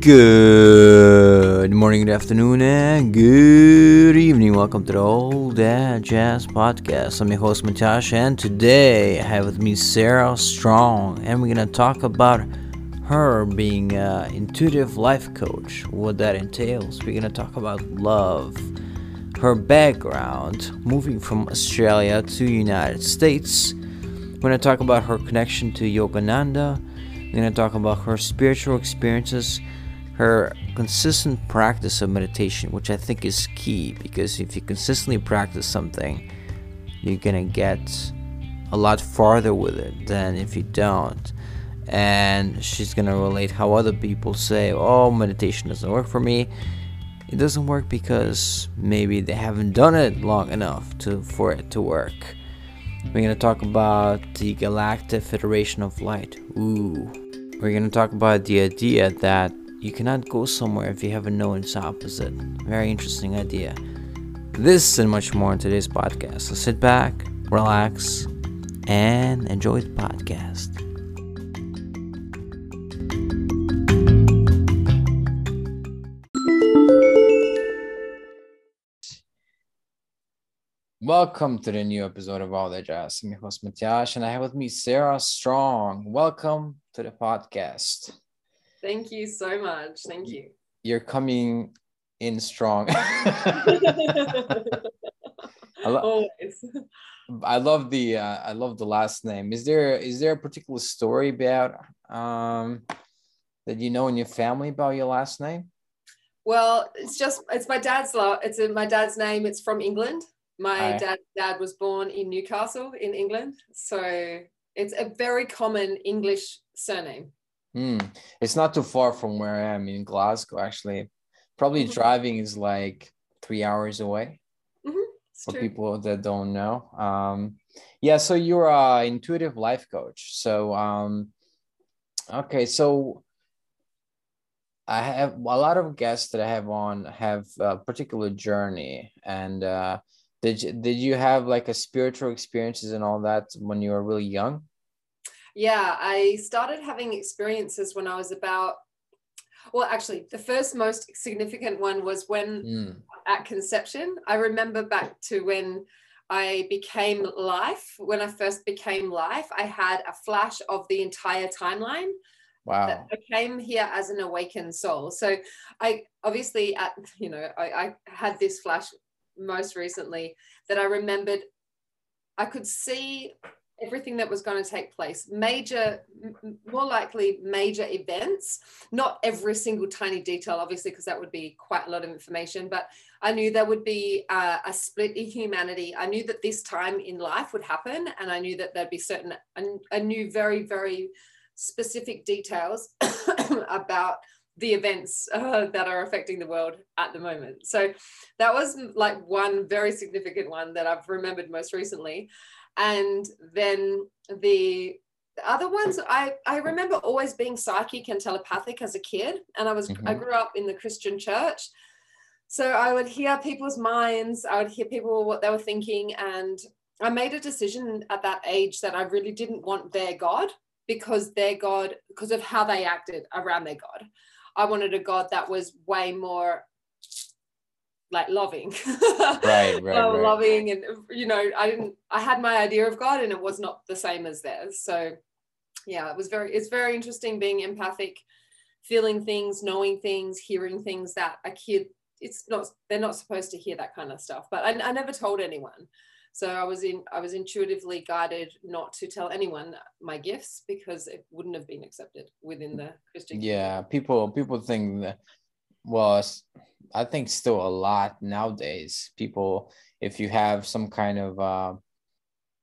Good morning, good afternoon, and good evening. Welcome to the All That Jazz Podcast. I'm your host, Matash, and today I have with me Sarah Strong, and we're going to talk about her being an intuitive life coach, what that entails. We're going to talk about love, her background, moving from Australia to United States. We're going to talk about her connection to Yogananda. We're going to talk about her spiritual experiences her consistent practice of meditation, which I think is key because if you consistently practice something, you're gonna get a lot farther with it than if you don't. And she's gonna relate how other people say, Oh, meditation doesn't work for me. It doesn't work because maybe they haven't done it long enough to for it to work. We're gonna talk about the Galactic Federation of Light. Ooh. We're gonna talk about the idea that you cannot go somewhere if you have a no its opposite. Very interesting idea. This and much more in today's podcast. So sit back, relax, and enjoy the podcast. Welcome to the new episode of All That Jazz. I'm your host Matyash, and I have with me Sarah Strong. Welcome to the podcast. Thank you so much. Thank you. You're coming in strong. I, lo- Always. I love the uh, I love the last name. Is there is there a particular story about um that you know in your family about your last name? Well, it's just it's my dad's lo- it's a, my dad's name. It's from England. My Aye. dad dad was born in Newcastle in England, so it's a very common English surname. Hmm. It's not too far from where I am in Glasgow. Actually, probably Mhm. driving is like three hours away. It's for true. people that don't know. Um, yeah, so you're a intuitive life coach. So, um, okay, so I have a lot of guests that I have on have a particular journey, and uh, did you, did you have like a spiritual experiences and all that when you were really young? Yeah, I started having experiences when I was about. Well, actually, the first most significant one was when Hmm. at conception. I remember back to when I became life. When I first became life, I had a flash of the entire timeline. Wow. That I came here as an awakened soul. So I obviously at you know I, I had this flash most recently that I remembered. I could see everything that was going to take place. Major more likely major events. Not every single tiny detail obviously because that would be quite a lot of information but i knew there would be uh, a split in humanity. I knew that this time in life would happen and i knew that there'd be certain I knew very very specific details about the events uh, that are affecting the world at the moment. So that was like one very significant one that i've remembered most recently and then the the other ones I, I remember always being psychic and telepathic as a kid. And i was i Mhm. grew up in the christian church. So i would hear people's minds. I would hear people what they were thinking. And i made a decision at that age that i really didn't want their god because their god because of how they acted around their god. I wanted a god that was way more like loving. Right, right, right. loving and you know i didn't i had my idea of god and it was not the same as theirs. So yeah it was very it's very interesting being empathic feeling things knowing things hearing things that a kid it's not they're not supposed to hear that kind of stuff. But i, I never told anyone. So i was in i was intuitively guided not to tell anyone my gifts because it wouldn't have been accepted within the christian Yeah, people people think that well, I think still a lot nowadays. People, if you have some kind of uh,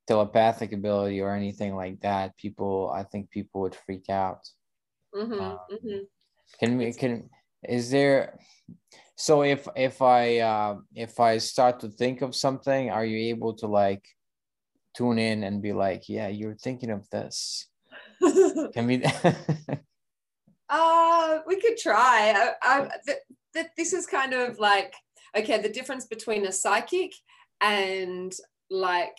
telepathic ability or anything like that, people, I think people would freak out. hmm Um, hmm Can we can is there so if if I uh if I start to think of something, are you able to like tune in and be like, yeah, you're thinking of this? Can we Uh, we could try. I, I, th- th- this is kind of like okay. The difference between a psychic and like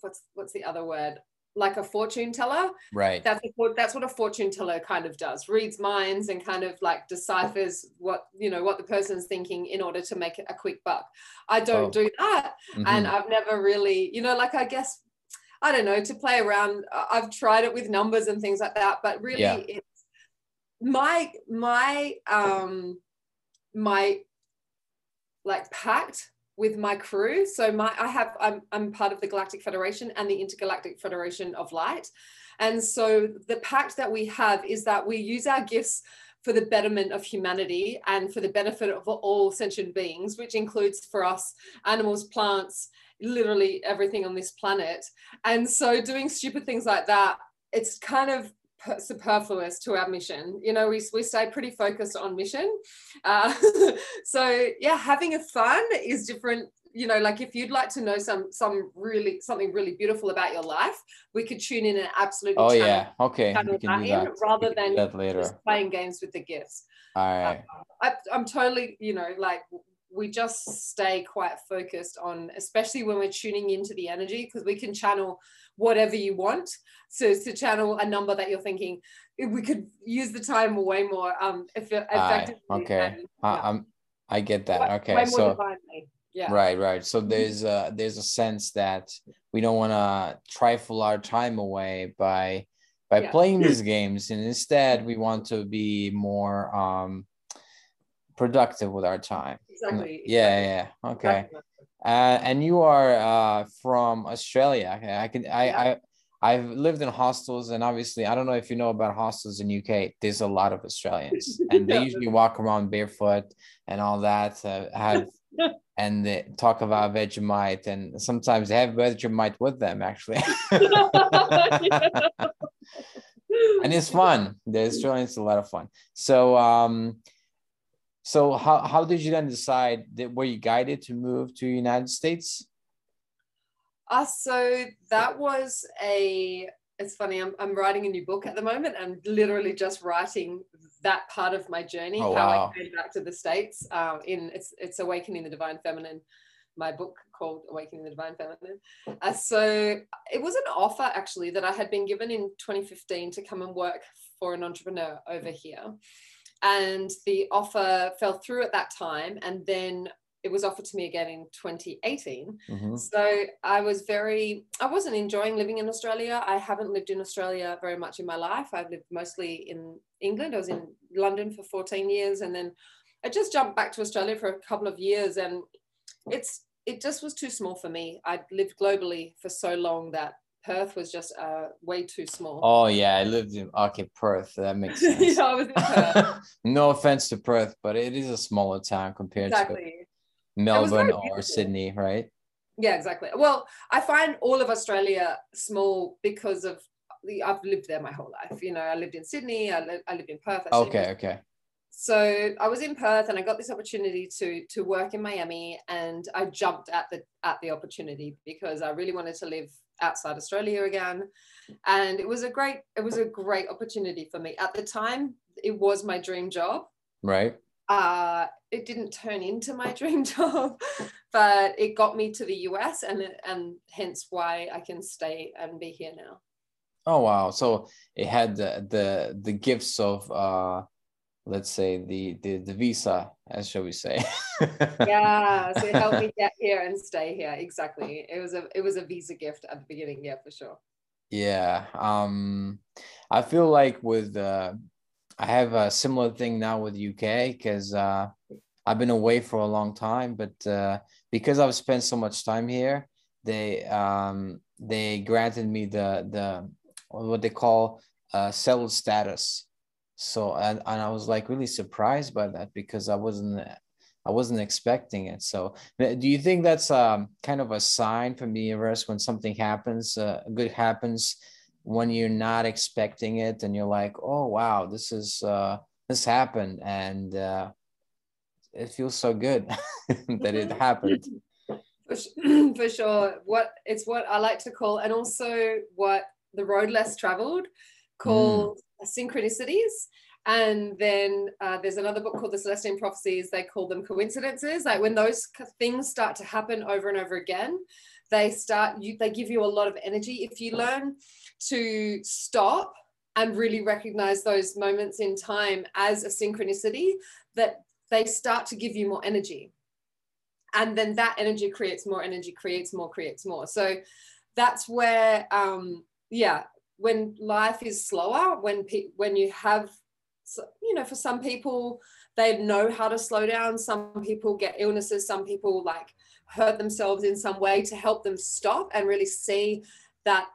what's what's the other word? like a fortune teller. Right. That's a, that's what a fortune teller kind of does. Reads minds and kind of like deciphers what you know what the person's thinking in order to make a quick buck. I don't Oh. do that, Mhm. and I've never really, you know, like I guess I don't know to play around. I've tried it with numbers and things like that, but really, Yeah. it's my my um my like pact with my crew. So my i have i'm, I'm part of the galactic federation and the intergalactic federation of light. And so the pact that we have is that we use our gifts for the betterment of humanity and for the benefit of all sentient beings which includes for us animals plants literally everything on this planet. And so doing stupid things like that it's kind of superfluous to our mission you know we, we stay pretty focused on mission uh, so yeah having a fun is different you know like if you'd like to know some some really something really beautiful about your life we could tune in and absolutely Oh channel, yeah. Okay. channel can that do in that. rather than that later. playing games with the gifts All right. I, I'm totally, you know, like we just stay quite focused on, especially when we're tuning into the energy, because we can channel whatever you want. So to channel a number that you're thinking, we could use the time way more um eff- effectively. okay. and, I, yeah. I get that. Okay. So. divinely. Yeah. Right, right. So there's a there's a sense that we don't want to trifle our time away by by Yeah. playing these games, and instead we want to be more um productive with our time. Exactly. Yeah, yeah. Okay. exactly. Uh, and you are uh from Australia. I can I Yeah. I I've lived in hostels, and obviously I don't know if you know about hostels in UK. There's a lot of Australians, and they usually walk around barefoot and all that. Uh, have and they talk about Vegemite, and sometimes they have Vegemite with them actually, and it's fun. The Australians a lot of fun. So um, so how how did you then decide that were you guided to move to the United States? Uh, so that was a it's funny I'm, I'm writing a new book at the moment i'm literally just writing that part of my journey Oh, how wow. i came back to the states uh, in it's it's awakening the divine feminine my book called awakening the divine feminine uh, so it was an offer actually that i had been given in 2015 to come and work for an entrepreneur over here and the offer fell through at that time and then it was offered to me again in 2018 Mhm. so I was very, I wasn't enjoying living in Australia. I haven't lived in Australia very much in my life. I've lived mostly in England. I was in London for 14 years and then I just jumped back to Australia for a couple of years and it's, it just was too small for me. I'd lived globally for so long that Perth was just uh, way too small. Oh yeah, I lived in okay Perth. That makes sense. yeah, I was in Perth. no offense to Perth, but it is a smaller town compared exactly. to Melbourne or. Sydney, right? Yeah, exactly. Well, I find all of Australia small because of the, I've lived there my whole life. You know, I lived in Sydney, I, li- I lived in Perth. Okay, okay. So I was in Perth and I got this opportunity to to work in Miami and I jumped at the at the opportunity because I really wanted to live outside Australia again. And it was a great it was a great opportunity for me. At the time, it was my dream job Right. uh, it didn't turn into my dream job, but it got me to the US, and and hence why I can stay and be here now. Oh wow. So it had the the the gifts of uh let's say the the, the visa, as shall we say. Yeah, so it helped me get here and stay here. Exactly. It was a it was a visa gift at the beginning. Yeah, for sure. Yeah. Um I feel like with uh I have a similar thing now with UK because uh I've been away for a long time, but uh because I've spent so much time here, they um they granted me the the what they call uh settled status. So and, and I was like really surprised by that because I wasn't I wasn't expecting it. So uh, do you think that's um kind of a sign from the universe when something happens, uh, good happens when you're not expecting it and you're like, oh wow, this is uh this happened and uh it feels so good that it happened. For, for sure. What it's what I like to call, and also what the road less traveled called synchronicities. And then uh, there's another book called The Celestine Prophecies. They call them coincidences. Like when those things start to happen over and over again, they start you they give you a lot of energy if you learn to stop and really recognize those moments in time as a synchronicity that they start to give you more energy and then that energy creates more energy creates more creates more so that's where um yeah when life is slower when pe- when you have you know for some people they know how to slow down. Some people get illnesses. Some people like hurt themselves in some way to help them stop and really see that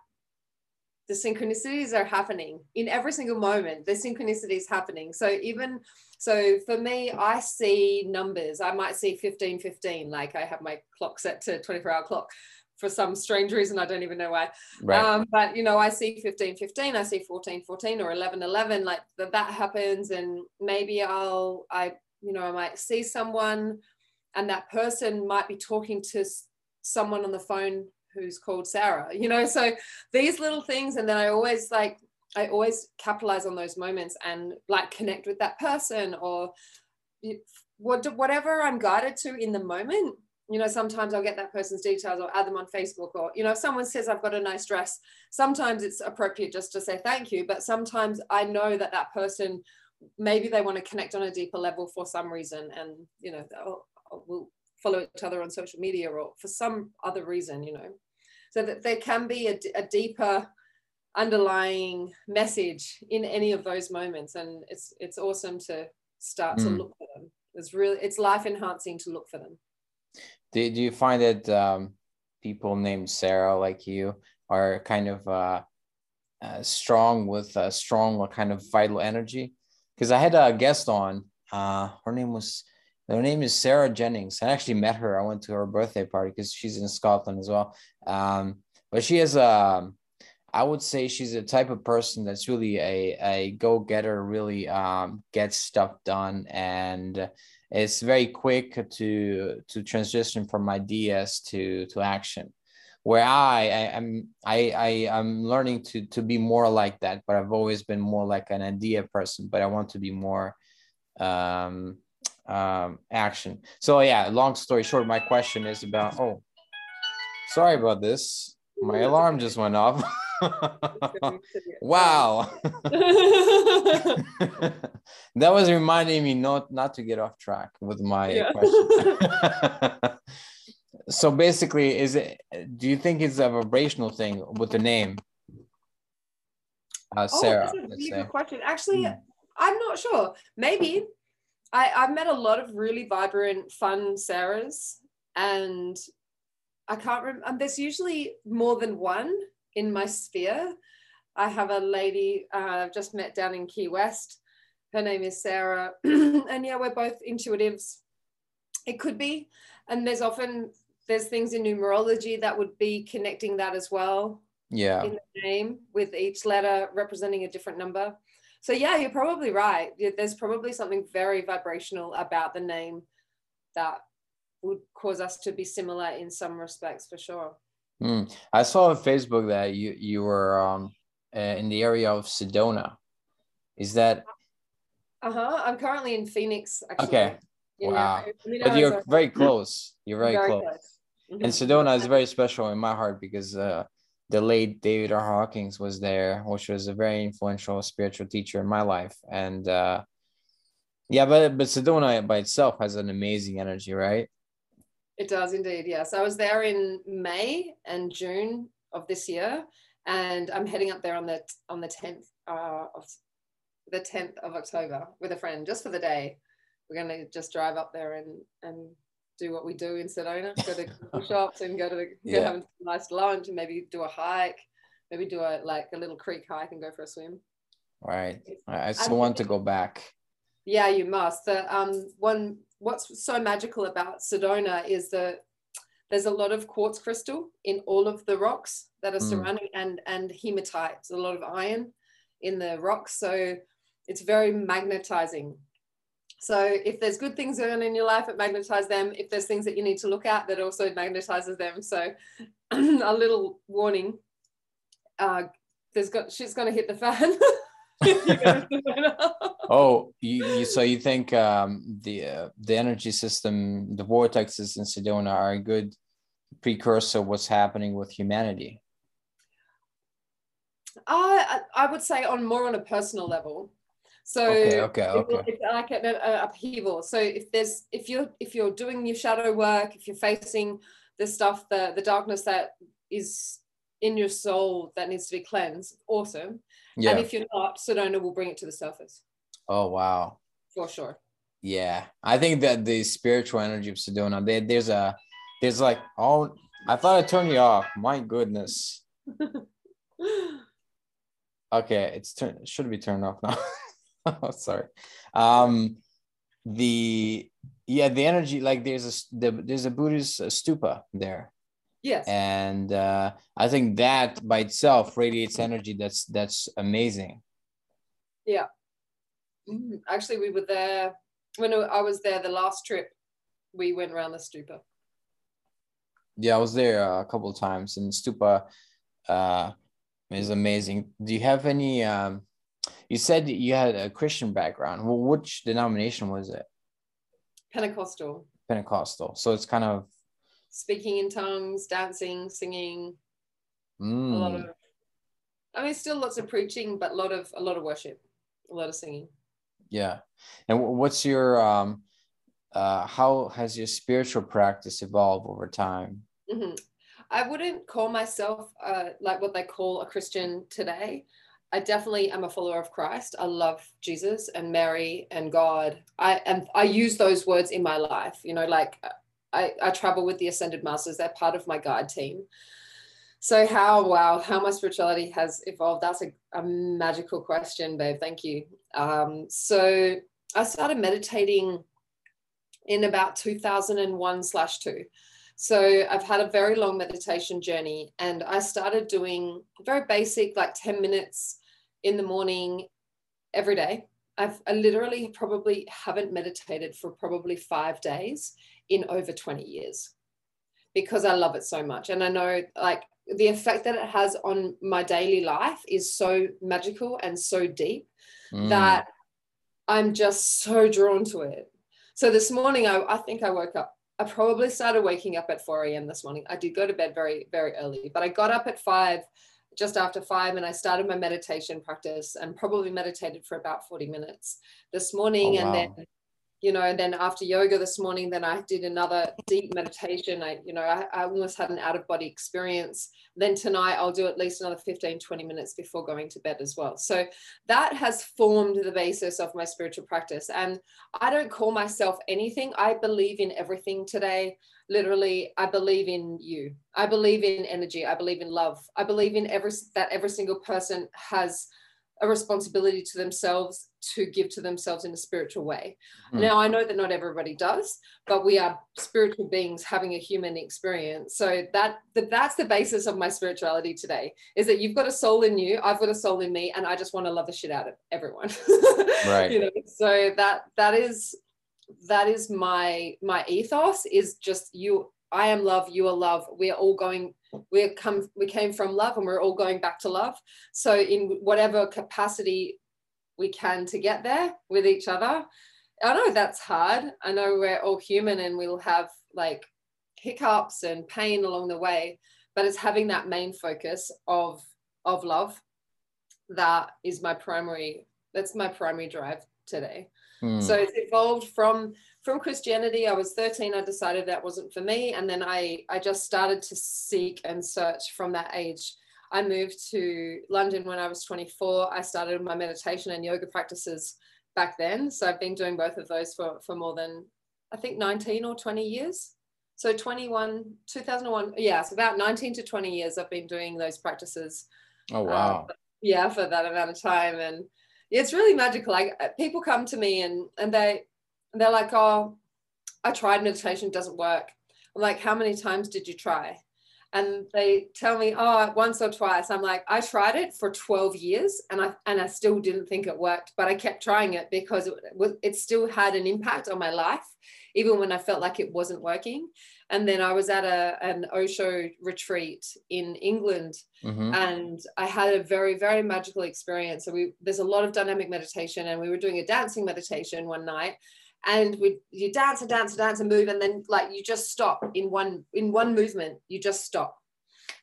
the synchronicities are happening in every single moment. The synchronicity is happening. So even so for me i see numbers. I might see 15 15 like i have my clock set to 24 hour clock for some strange reason i don't even know why right. um, but you know i see 15 15 i see 14 14 or 11 11 like that, that happens and maybe i'll i you know i might see someone and that person might be talking to someone on the phone who's called Sarah, you know? So these little things, and then I always like, I always capitalize on those moments and like connect with that person or whatever I'm guided to in the moment. You know, sometimes I'll get that person's details or add them on Facebook, or, you know, if someone says I've got a nice dress, sometimes it's appropriate just to say thank you. But sometimes I know that that person, maybe they want to connect on a deeper level for some reason. And, you know, we'll follow each other on social media or for some other reason, you know. So that there can be a, a deeper underlying message in any of those moments. And it's it's awesome to start mm. to look for them. It's really it's life enhancing to look for them. Do, do you find that um, people named Sarah like you are kind of uh, uh, strong with a strong kind of vital energy? Because I had a guest on, uh, her name was her name is Sarah Jennings. I actually met her. I went to her birthday party because she's in Scotland as well. Um, but she has a, um, would say she's a type of person that's really a, a go getter, really um, gets stuff done, and it's very quick to to transition from ideas to to action. Where I, I am I, I I'm learning to to be more like that, but I've always been more like an idea person. But I want to be more um, um, action. So yeah, long story short, my question is about, oh, sorry about this. My alarm just went off. wow. that was reminding me not not to get off track with my yeah. question. so basically, is it do you think it's a vibrational thing with the name? Uh, Sarah, oh, that's a really good question. Actually, hmm. I'm not sure. Maybe I, I've met a lot of really vibrant, fun Sarahs, and I can't remember. There's usually more than one in my sphere. I have a lady uh, I've just met down in Key West. Her name is Sarah, and yeah, we're both intuitives. It could be, and there's often there's things in numerology that would be connecting that as well. Yeah. In the name, with each letter representing a different number so yeah you're probably right there's probably something very vibrational about the name that would cause us to be similar in some respects for sure mm. i saw on facebook that you you were um, uh, in the area of sedona is that uh-huh i'm currently in phoenix actually. okay wow but you're very close you're very, very close, close. Mm-hmm. and sedona is very special in my heart because uh, the late David R. Hawkins was there, which was a very influential spiritual teacher in my life. And uh, yeah, but but Sedona by itself has an amazing energy, right? It does indeed. Yes, I was there in May and June of this year, and I'm heading up there on the on the 10th uh, of the 10th of October with a friend just for the day. We're going to just drive up there and and do what we do in Sedona, go to shops and go to the, yeah. go have a nice lunch and maybe do a hike, maybe do a like a little creek hike and go for a swim. Right. I still want to go back. Yeah, you must. The um one what's so magical about Sedona is that there's a lot of quartz crystal in all of the rocks that are mm. surrounding and and hematite, a lot of iron in the rocks. So it's very magnetizing so if there's good things going on in your life, it magnetizes them. If there's things that you need to look at, that also magnetizes them. So a little warning, uh, there's got shit's going to hit the fan. oh, you, you, so you think um, the uh, the energy system, the vortexes in Sedona are a good precursor of what's happening with humanity I I would say on more on a personal level. So okay, okay, okay. It's like an upheaval. So if there's if you're if you're doing your shadow work, if you're facing the stuff, the the darkness that is in your soul that needs to be cleansed, awesome. Yeah. And if you're not, Sedona will bring it to the surface. Oh wow. For sure. Yeah, I think that the spiritual energy of Sedona, there, there's a, there's like, oh, I thought I turned you off. My goodness. okay, it's turned. Should be turned off now. oh, sorry. Um, the yeah, the energy like there's a the, there's a Buddhist stupa there. Yes. And uh, I think that by itself radiates energy that's that's amazing. Yeah. Mm, actually, we were there when I was there the last trip. We went around the stupa. Yeah, I was there a couple of times, and stupa uh, is amazing. Do you have any? Um, you said you had a Christian background. Well, which denomination was it? Pentecostal. Pentecostal. So it's kind of speaking in tongues, dancing, singing. Mm. A lot of. I mean, still lots of preaching, but a lot of a lot of worship, a lot of singing. Yeah, and what's your um, uh, how has your spiritual practice evolved over time? Mm-hmm. I wouldn't call myself uh, like what they call a Christian today. I definitely am a follower of Christ. I love Jesus and Mary and God. I and I use those words in my life. You know, like I, I travel with the Ascended Masters. They're part of my guide team. So how wow how my spirituality has evolved? That's a, a magical question, babe. Thank you. Um, so I started meditating in about 2001 slash two. So I've had a very long meditation journey and I started doing very basic, like 10 minutes in the morning every day. I've I literally probably haven't meditated for probably five days in over 20 years because I love it so much. And I know like the effect that it has on my daily life is so magical and so deep mm. that I'm just so drawn to it. So this morning, I, I think I woke up. I probably started waking up at 4 a.m. this morning. I did go to bed very, very early, but I got up at five, just after five, and I started my meditation practice and probably meditated for about 40 minutes this morning. Oh, wow. And then you know, and then after yoga this morning, then I did another deep meditation. I, you know, I, I almost had an out of body experience. Then tonight I'll do at least another 15, 20 minutes before going to bed as well. So that has formed the basis of my spiritual practice. And I don't call myself anything. I believe in everything today. Literally, I believe in you. I believe in energy. I believe in love. I believe in every that every single person has a responsibility to themselves to give to themselves in a spiritual way. Mm. Now, I know that not everybody does, but we are spiritual beings having a human experience. So that, that that's the basis of my spirituality today is that you've got a soul in you, I've got a soul in me, and I just want to love the shit out of everyone. right. You know, so that that is that is my my ethos is just you I am love, you are love. We are all going, we come, we came from love and we're all going back to love. So in whatever capacity we can to get there with each other. I know that's hard. I know we're all human and we'll have like hiccups and pain along the way, but it's having that main focus of of love that is my primary that's my primary drive today. Mm. So it's evolved from from Christianity. I was 13. I decided that wasn't for me, and then I I just started to seek and search from that age. I moved to London when I was 24. I started my meditation and yoga practices back then. So I've been doing both of those for for more than I think 19 or 20 years. So 21, 2001, yeah, it's about 19 to 20 years I've been doing those practices. Oh wow. Uh, yeah, for that amount of time and it's really magical. Like uh, people come to me and and they they're like, oh, I tried meditation, doesn't work. I'm like, how many times did you try? And they tell me, oh, once or twice. I'm like, I tried it for 12 years and I and I still didn't think it worked, but I kept trying it because it was it still had an impact on my life, even when I felt like it wasn't working and then I was at a an Osho retreat in England, mm-hmm. and I had a very very magical experience. So we there's a lot of dynamic meditation, and we were doing a dancing meditation one night, and we you dance and dance and dance and move and then like you just stop in one in one movement you just stop.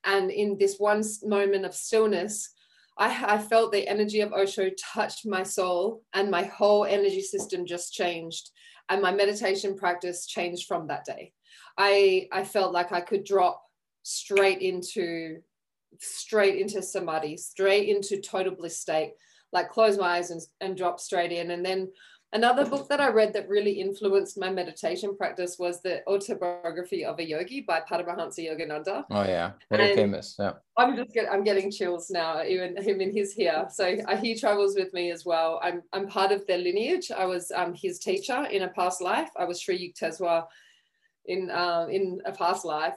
And in this one moment of stillness I, I felt the energy of osho touched my soul and my whole energy system just changed and my meditation practice changed from that day. I i felt like i could drop straight into straight into samadhi straight into total bliss state like close my eyes and, and drop straight in and then Another book that I read that really influenced my meditation practice was the autobiography of a yogi by Paramahansa Yogananda. Oh yeah, very and famous. Yeah. I'm just get, I'm getting chills now, even him in his here. So uh, he travels with me as well. I'm I'm part of their lineage. I was um, his teacher in a past life. I was Sri Yukteswar in uh, in a past life,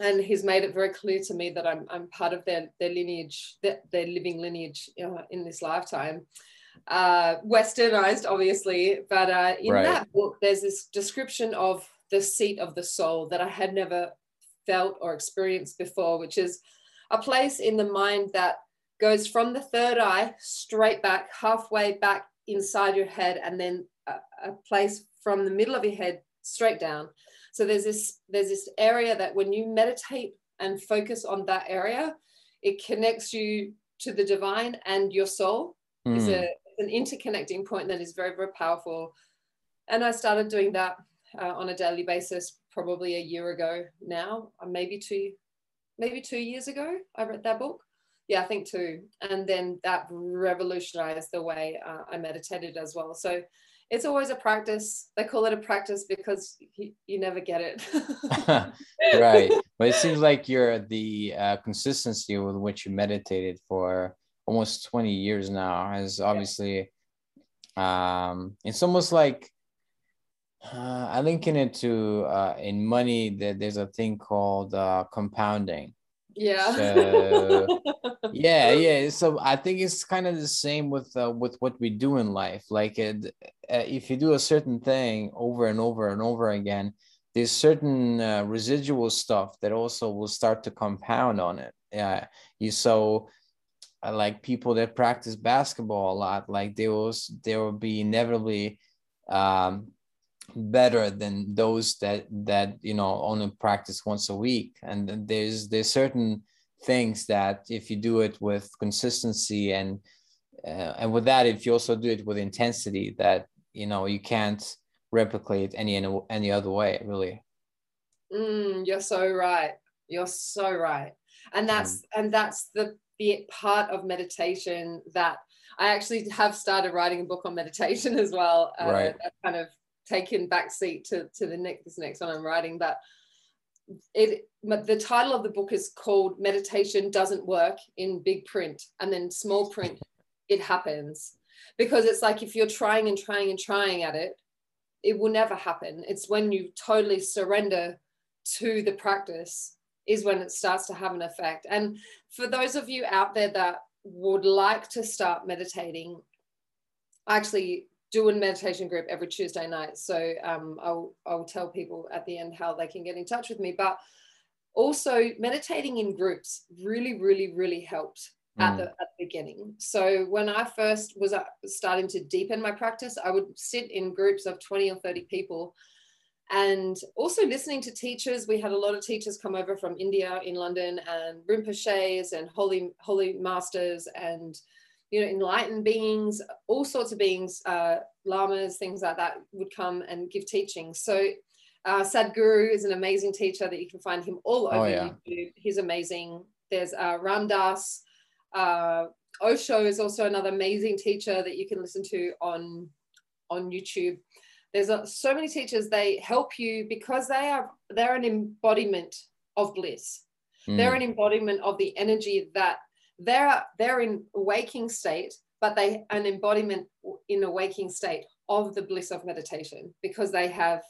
and he's made it very clear to me that I'm I'm part of their their lineage, their, their living lineage uh, in this lifetime uh, westernized, obviously, but uh, in right. that book, there's this description of the seat of the soul that I had never felt or experienced before, which is a place in the mind that goes from the third eye straight back, halfway back inside your head, and then a, a place from the middle of your head straight down. So there's this there's this area that when you meditate and focus on that area, it connects you to the divine and your soul. Mm. Is a an interconnecting point that is very, very powerful. And I started doing that uh, on a daily basis probably a year ago now, maybe two, maybe two years ago. I read that book. Yeah, I think two. And then that revolutionized the way uh, I meditated as well. So it's always a practice. They call it a practice because you, you never get it. right. But it seems like you're the uh, consistency with which you meditated for almost 20 years now has obviously um it's almost like uh, I linking it to uh, in money that there's a thing called uh, compounding. Yeah. So, yeah, yeah. So I think it's kind of the same with uh, with what we do in life. Like it, uh, if you do a certain thing over and over and over again, there's certain uh, residual stuff that also will start to compound on it. Yeah. You so like people that practice basketball a lot like they will they will be inevitably um, better than those that that you know only practice once a week. And there's there's certain things that if you do it with consistency and uh, and with that if you also do it with intensity that you know you can't replicate any any other way really. Mm, you're so right. You're so right. And that's mm. and that's the be part of meditation that I actually have started writing a book on meditation as well. Uh, right. That's kind of taken backseat to, to the next, this next one I'm writing. But it the title of the book is called Meditation Doesn't Work in big print. And then small print, it happens. Because it's like if you're trying and trying and trying at it, it will never happen. It's when you totally surrender to the practice is when it starts to have an effect. And for those of you out there that would like to start meditating, I actually do a meditation group every Tuesday night. So um, I'll, I'll tell people at the end how they can get in touch with me. But also meditating in groups really, really, really helped at mm. the, at the beginning. So when I first was uh, starting to deepen my practice, I would sit in groups of 20 or 30 people and also listening to teachers. We had a lot of teachers come over from India in London and Rinpoches and holy holy masters and you know enlightened beings, all sorts of beings, uh, lamas, things like that would come and give teaching. So uh, Sadhguru is an amazing teacher that you can find him all oh, over oh, yeah. YouTube. He's amazing. There's uh, Ram Dass. Uh, Osho is also another amazing teacher that you can listen to on on YouTube there's a, so many teachers they help you because they are they're an embodiment of bliss mm. they're an embodiment of the energy that they're they're in waking state but they an embodiment in a waking state of the bliss of meditation because they have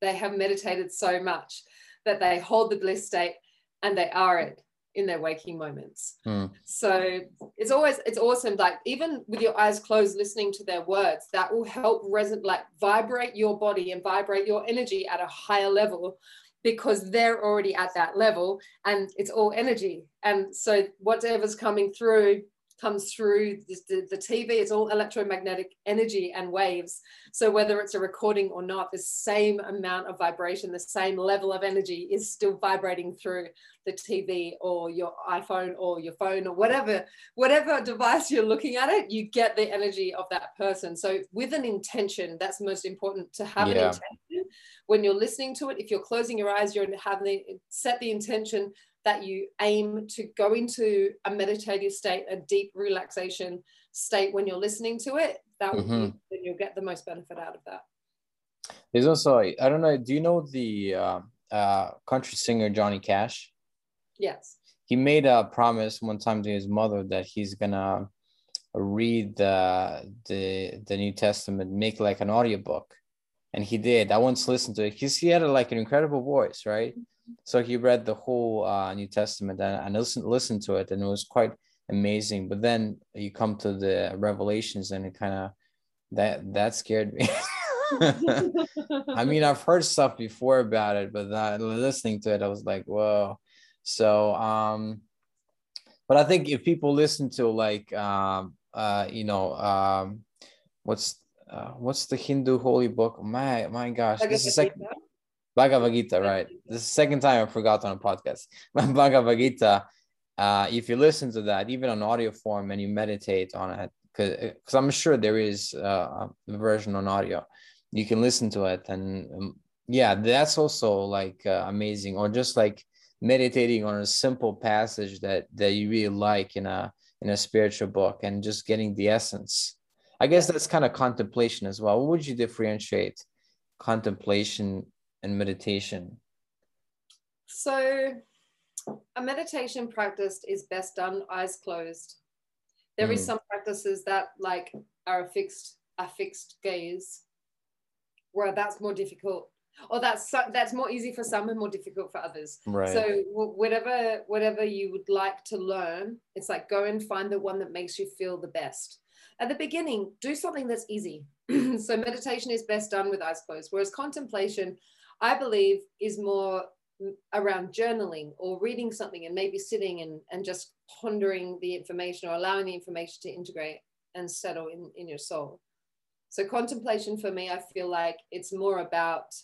they have meditated so much that they hold the bliss state and they are it in their waking moments. Mm. So it's always it's awesome. Like even with your eyes closed, listening to their words, that will help resonate, like vibrate your body and vibrate your energy at a higher level because they're already at that level and it's all energy. And so whatever's coming through comes through the, the, TV. It's all electromagnetic energy and waves. So whether it's a recording or not, the same amount of vibration, the same level of energy is still vibrating through the TV or your iPhone or your phone or whatever, whatever device you're looking at it, you get the energy of that person. So with an intention, that's most important to have yeah. an intention when you're listening to it. If you're closing your eyes, you're having set the intention that you aim to go into a meditative state, a deep relaxation state when you're listening to it, that mm-hmm. will then you'll get the most benefit out of that. There's also I don't know. Do you know the uh, uh, country singer Johnny Cash? Yes. He made a promise one time to his mother that he's gonna read the the the New Testament, make like an audiobook. And he did. I once listened to it because he had a, like an incredible voice, right? So he read the whole uh, New Testament and, and listened listened to it, and it was quite amazing. But then you come to the Revelations, and it kind of that that scared me. I mean, I've heard stuff before about it, but that, listening to it, I was like, whoa. So, um, but I think if people listen to like, um, uh, you know, um, what's uh, what's the Hindu holy book? My my gosh, this is like Bhagavad Gita, right? This is the second time I forgot on a podcast. Bhagavad Gita, uh, if you listen to that, even on audio form, and you meditate on it, because I'm sure there is uh, a version on audio, you can listen to it, and um, yeah, that's also like uh, amazing. Or just like meditating on a simple passage that that you really like in a in a spiritual book, and just getting the essence. I guess that's kind of contemplation as well. What would you differentiate contemplation and meditation? So, a meditation practice is best done eyes closed. There mm. is some practices that like are a fixed a fixed gaze, where that's more difficult, or that's that's more easy for some and more difficult for others. Right. So whatever whatever you would like to learn, it's like go and find the one that makes you feel the best. At the beginning, do something that's easy. so meditation is best done with eyes closed, whereas contemplation I believe is more around journaling or reading something and maybe sitting and, and just pondering the information or allowing the information to integrate and settle in, in your soul. So contemplation for me, I feel like it's more about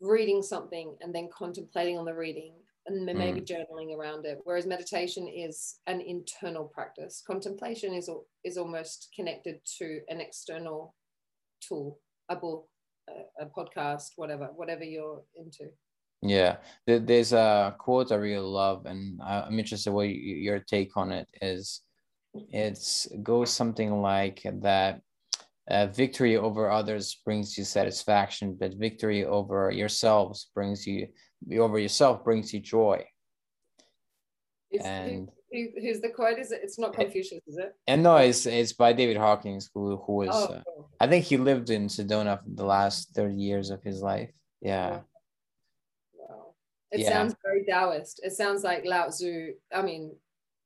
reading something and then contemplating on the reading and then maybe mm. journaling around it. Whereas meditation is an internal practice. Contemplation is is almost connected to an external tool, a book, a, a podcast, whatever, whatever you're into. Yeah, there's a quote I really love, and I'm interested what your take on it is. It's goes something like that. Uh, victory over others brings you satisfaction, but victory over yourselves brings you over yourself brings you joy. and who, who's the quote? Is it? It's not Confucius, is it? And no, it's it's by David Hawkins, who who was. Oh, uh, I think he lived in Sedona for the last thirty years of his life. Yeah. Wow. It yeah. sounds very Taoist. It sounds like Lao Tzu. I mean,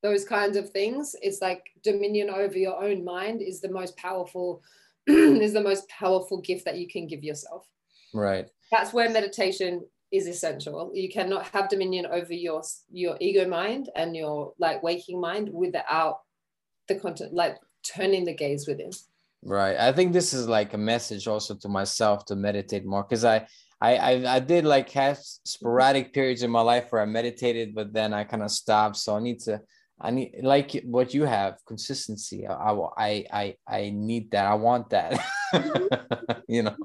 those kinds of things. It's like dominion over your own mind is the most powerful. is the most powerful gift that you can give yourself. Right. That's where meditation is essential. You cannot have dominion over your your ego mind and your like waking mind without the content, like turning the gaze within. Right. I think this is like a message also to myself to meditate more because I, I I I did like have sporadic periods in my life where I meditated, but then I kind of stopped. So I need to I need like what you have consistency. I I I I need that. I want that. Mm-hmm. you know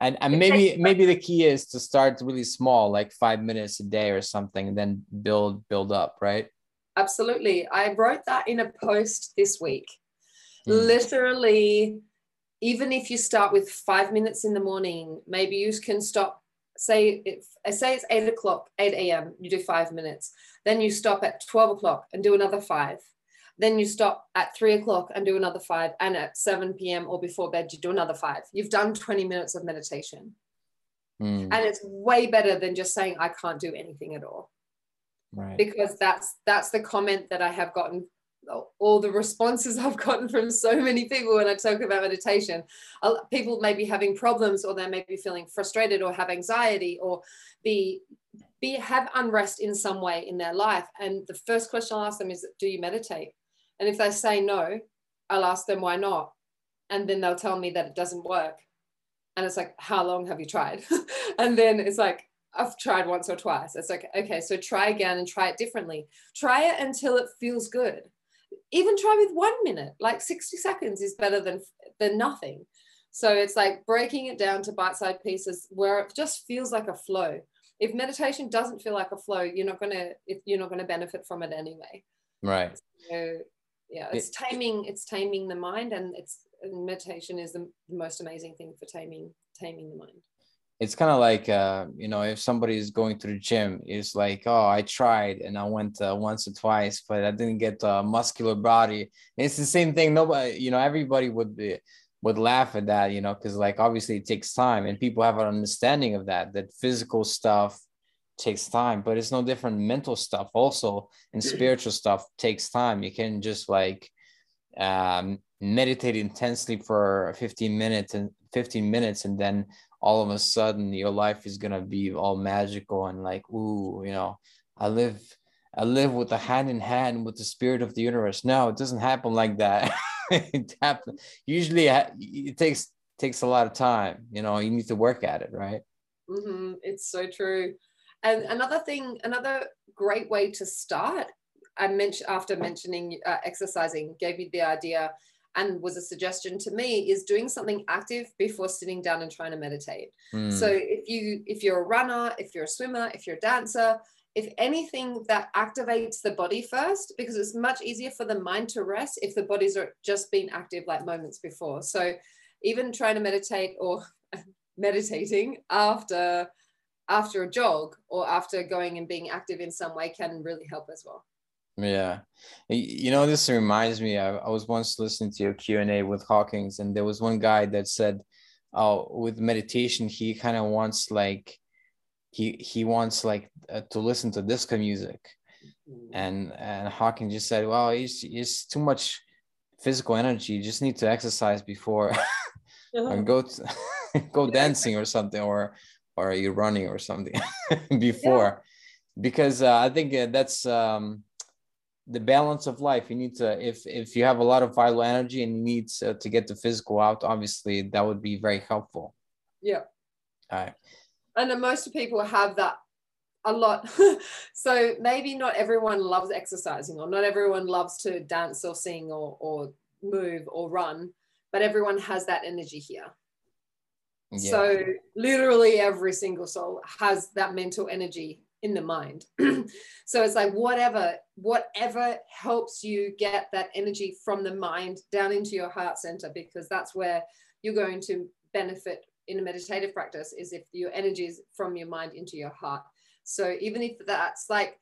and and maybe maybe the key is to start really small like five minutes a day or something and then build build up right? Absolutely. I wrote that in a post this week. Mm. literally even if you start with five minutes in the morning maybe you can stop say if I say it's eight o'clock 8 a.m you do five minutes. Then you stop at 12 o'clock and do another five then you stop at three o'clock and do another five. And at 7 p.m. or before bed, you do another five. You've done 20 minutes of meditation. Mm. And it's way better than just saying, I can't do anything at all. Right. Because that's that's the comment that I have gotten all the responses I've gotten from so many people when I talk about meditation. People may be having problems or they may be feeling frustrated or have anxiety or be be have unrest in some way in their life. And the first question I'll ask them is, do you meditate? And if they say no, I'll ask them why not. And then they'll tell me that it doesn't work. And it's like, how long have you tried? and then it's like, I've tried once or twice. It's like, okay, so try again and try it differently. Try it until it feels good. Even try with one minute, like 60 seconds is better than, than nothing. So it's like breaking it down to bite-sized pieces where it just feels like a flow. If meditation doesn't feel like a flow, you're not gonna if you're not gonna benefit from it anyway. Right. So yeah, it's taming it's taming the mind, and it's and meditation is the, the most amazing thing for taming taming the mind. It's kind of like uh, you know if somebody is going to the gym it's like oh i tried and i went uh, once or twice but i didn't get a muscular body. It's the same thing nobody you know everybody would be would laugh at that you know because like obviously it takes time and people have an understanding of that that physical stuff takes time but it's no different mental stuff also and spiritual stuff takes time. You can just like um, meditate intensely for 15 minutes and 15 minutes and then all of a sudden your life is gonna be all magical and like ooh you know i live i live with the hand in hand with the spirit of the universe. No it doesn't happen like that. It happens usually it takes takes a lot of time you know you need to work at it right? Mm-hmm. it's so true and another thing another great way to start i mentioned after mentioning uh, exercising gave you the idea and was a suggestion to me is doing something active before sitting down and trying to meditate mm. so if you if you're a runner if you're a swimmer if you're a dancer if anything that activates the body first because it's much easier for the mind to rest if the bodies are just been active like moments before so even trying to meditate or meditating after after a jog or after going and being active in some way can really help as well yeah. You know, this reminds me, I, I was once listening to your Q&A with Hawkins and there was one guy that said, oh, with meditation, he kind of wants like, he, he wants like uh, to listen to disco music. Mm. And, and Hawkins just said, well, it's, it's too much physical energy. You just need to exercise before and go, to, go dancing or something, or, or are you're running or something before. Yeah. Because uh, I think uh, that's, um, the balance of life. You need to if if you have a lot of vital energy and you need to, to get the physical out obviously that would be very helpful. Yeah. All right and most people have that a lot. So maybe not everyone loves exercising or not everyone loves to dance or sing or or move or run but everyone has that energy here yeah. so literally every single soul has that mental energy in the mind so it's like whatever whatever helps you get that energy from the mind down into your heart center because that's where you're going to benefit in a meditative practice is if your energy is from your mind into your heart so even if that's like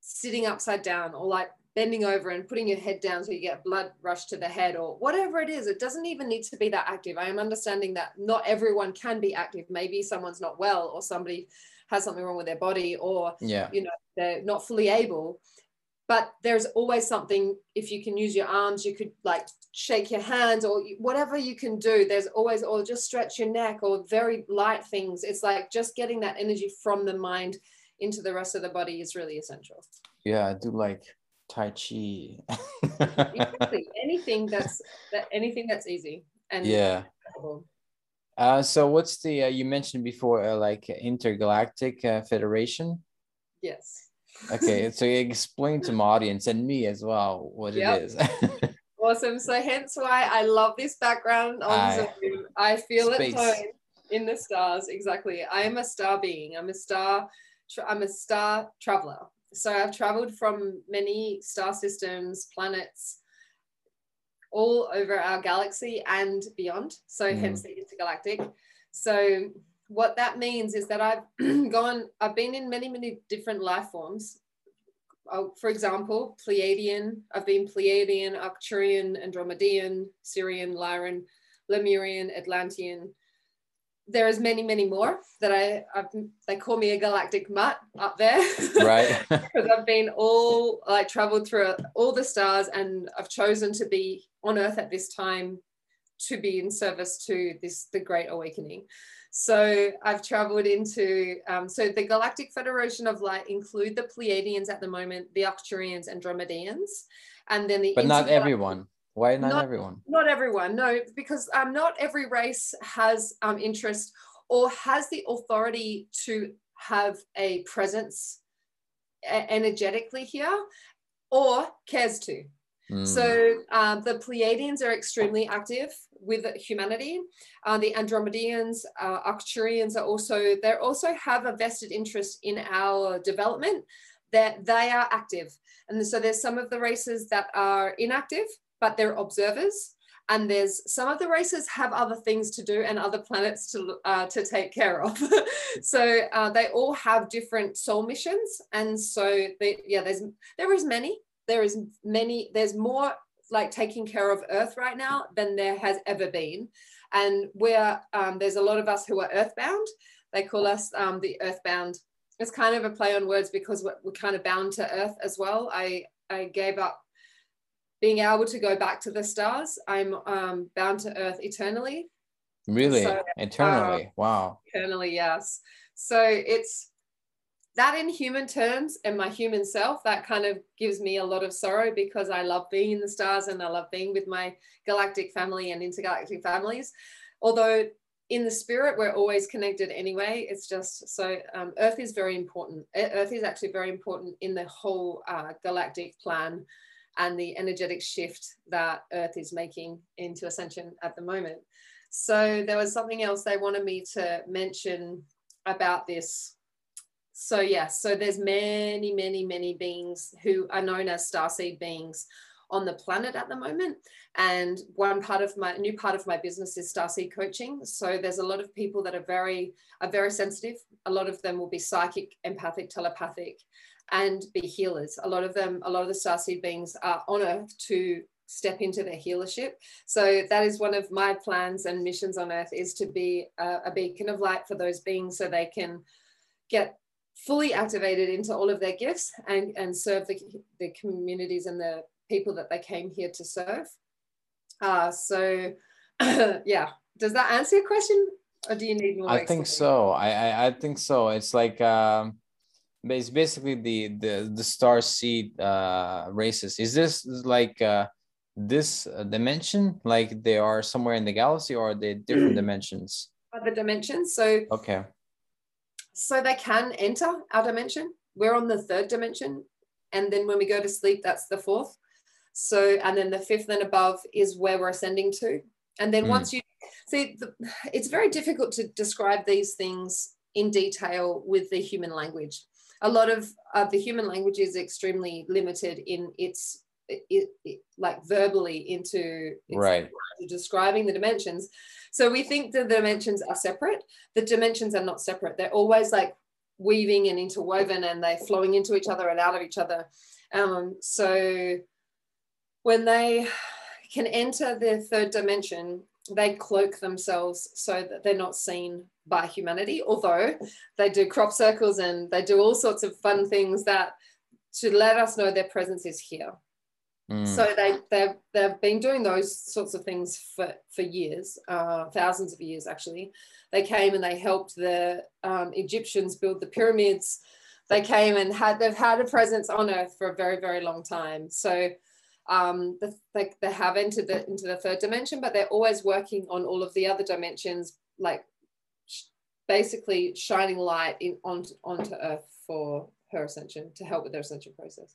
sitting upside down or like bending over and putting your head down so you get blood rush to the head or whatever it is it doesn't even need to be that active. I am understanding that not everyone can be active. Maybe someone's not well or somebody has something wrong with their body or yeah. you know they're not fully able. But there's always something if you can use your arms you could like shake your hands or whatever you can do there's always or just stretch your neck or very light things. It's like just getting that energy from the mind into the rest of the body is really essential. Yeah i do like tai chi exactly. anything that's that anything that's easy and yeah uh, so what's the uh, you mentioned before uh, like intergalactic uh, federation? Yes. okay, so you explain to my audience and me as well what yep. it is. awesome. So hence why I love this background on I, Zoom. I feel space. at home in the stars. Exactly. I am a star being. I'm a star. I'm a star traveler. So I've traveled from many star systems, planets, all over our galaxy and beyond. So mm. hence the intergalactic. So what that means is that I've gone, I've been in many, many different life forms. Oh, for example, Pleiadian, I've been Pleiadian, Arcturian, Andromedan, Sirian, Lyran, Lemurian, Atlantean, there is many many more that I I've, they call me a galactic mutt up there. Right. Because I've been all like traveled through all the stars and I've chosen to be on earth at this time to be in service to this the great awakening. So I've traveled into um, so the Galactic Federation of Light include the Pleiadians at the moment the Arcturians and Andromedans and then the but not everyone why not, not, everyone not everyone no because um, not every race has um, interest or has the authority to have a presence energetically here or cares to Mm. So uh, the Pleiadians are extremely active with humanity. Uh, the Andromedians, uh, Arcturians are also, they also have a vested interest in our development that they are active. And so there's some of the races that are inactive, but they're observers. And there's some of the races have other things to do and other planets to, uh, to take care of. so uh, they all have different soul missions. And so they, yeah, there's, there is many, there is many there's more like taking care of earth right now than there has ever been and we're um, there's a lot of us who are earthbound they call us um, the earthbound it's kind of a play on words because we're, we're kind of bound to earth as well i i gave up being able to go back to the stars i'm um, bound to earth eternally. Really? So, eternally? uh, wow. eternally yes. So it's that in human terms and my human self that kind of gives me a lot of sorrow because i love being in the stars and i love being with my galactic family and intergalactic families. Although in the spirit we're always connected anyway. It's just so um, earth is very important. Earth is actually very important in the whole uh, galactic plan and the energetic shift that earth is making into ascension at the moment so there was something else they wanted me to mention about this so yes, so there's many, many, many beings who are known as starseed beings on the planet at the moment. And one part of my new part of my business is starseed coaching. So there's a lot of people that are very are very sensitive. A lot of them will be psychic, empathic, telepathic, and be healers. A lot of them, a lot of the starseed beings are on Earth to step into their healership. So that is one of my plans and missions on Earth is to be a, a beacon of light for those beings so they can get fully activated into all of their gifts and, and serve the, the communities and the people that they came here to serve. Uh, so, yeah, does that answer your question? Or do you need more? I think so. I, I, I think so. It's like um, it's basically the the the star seed uh, races. Is this like uh, this dimension? Like they are somewhere in the galaxy, or are they different dimensions? Other dimensions. So okay so they can enter our dimension. We're on the third dimension. And then when we go to sleep, that's the fourth. So, and then the fifth and above is where we're ascending to. And then mm. once you see, the, it's very difficult to describe these things in detail with the human language. A lot of uh, the human language is extremely limited in its, it, it, like verbally into right describing the dimensions. So we think the dimensions are separate. The dimensions are not separate. They're always like weaving and interwoven and they're flowing into each other and out of each other. Um, so when they can enter the third dimension, they cloak themselves so that they're not seen by humanity, although they do crop circles and they do all sorts of fun things that to let us know their presence is here. Mm. So they they've they've been doing those sorts of things for for years, uh, thousands of years actually. They came and they helped the um, Egyptians build the pyramids. They came and had they've had a presence on Earth for a very very long time. So um, the, they they have entered the, into the third dimension, but they're always working on all of the other dimensions, like basically shining light in onto, onto Earth for her ascension to help with their ascension process.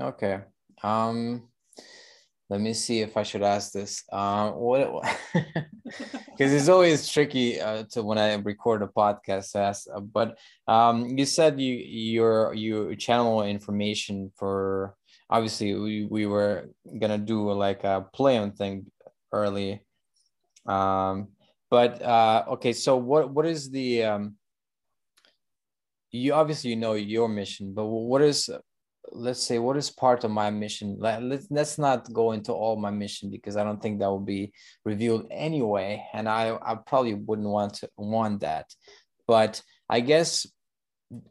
Okay, um, let me see if I should ask this. Um, what? Because it's always tricky uh, to when I record a podcast. Ask, uh, but um, you said you you're you channel information for. Obviously, we we were gonna do like a play on thing early. Um, but uh, okay, so what what is the um, you obviously you know your mission, but what is let's say what is part of my mission let's, let's not go into all my mission because i don't think that will be revealed anyway and i i probably wouldn't want to want that but i guess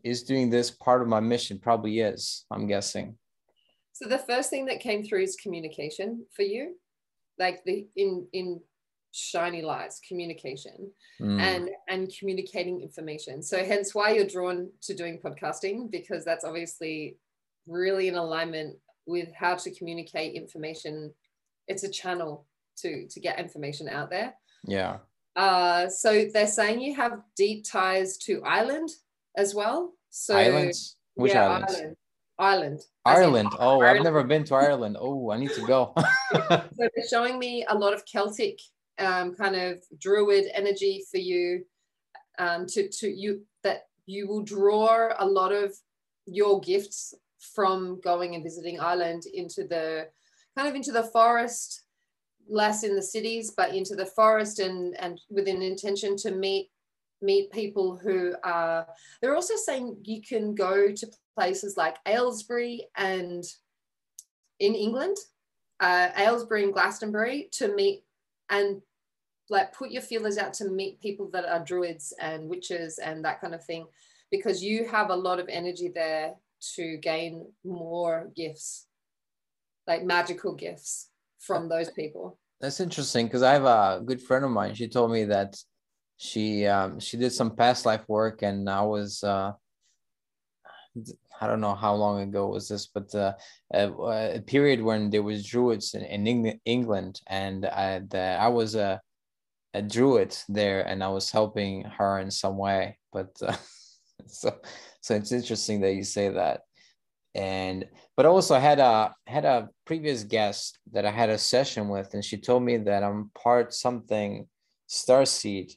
is doing this part of my mission probably is i'm guessing so the first thing that came through is communication for you like the in in shiny lights communication mm. and and communicating information so hence why you're drawn to doing podcasting because that's obviously really in alignment with how to communicate information. It's a channel to to get information out there. Yeah. Uh, so they're saying you have deep ties to Ireland as well. So Islands? Which yeah, islands? Ireland. Ireland. in Ireland. Oh, I've never been to Ireland. Oh, I need to go. So they're showing me a lot of Celtic um, kind of druid energy for you um, to to you that you will draw a lot of your gifts from going and visiting Ireland into the kind of into the forest, less in the cities, but into the forest and and with an intention to meet meet people who are they're also saying you can go to places like Aylesbury and in England uh, Aylesbury and Glastonbury to meet and like put your feelers out to meet people that are druids and witches and that kind of thing because you have a lot of energy there to gain more gifts like magical gifts from those people That's interesting because I have a good friend of mine. She told me that she um, she did some past life work, and I was uh, I don't know how long ago was this, but uh, a, a period when there was druids in, in Eng- England, and I the, I was a a druid there, and I was helping her in some way. But uh, so so it's interesting that you say that and but also I had a had a previous guest that I had a session with, and she told me that I'm part something starseed.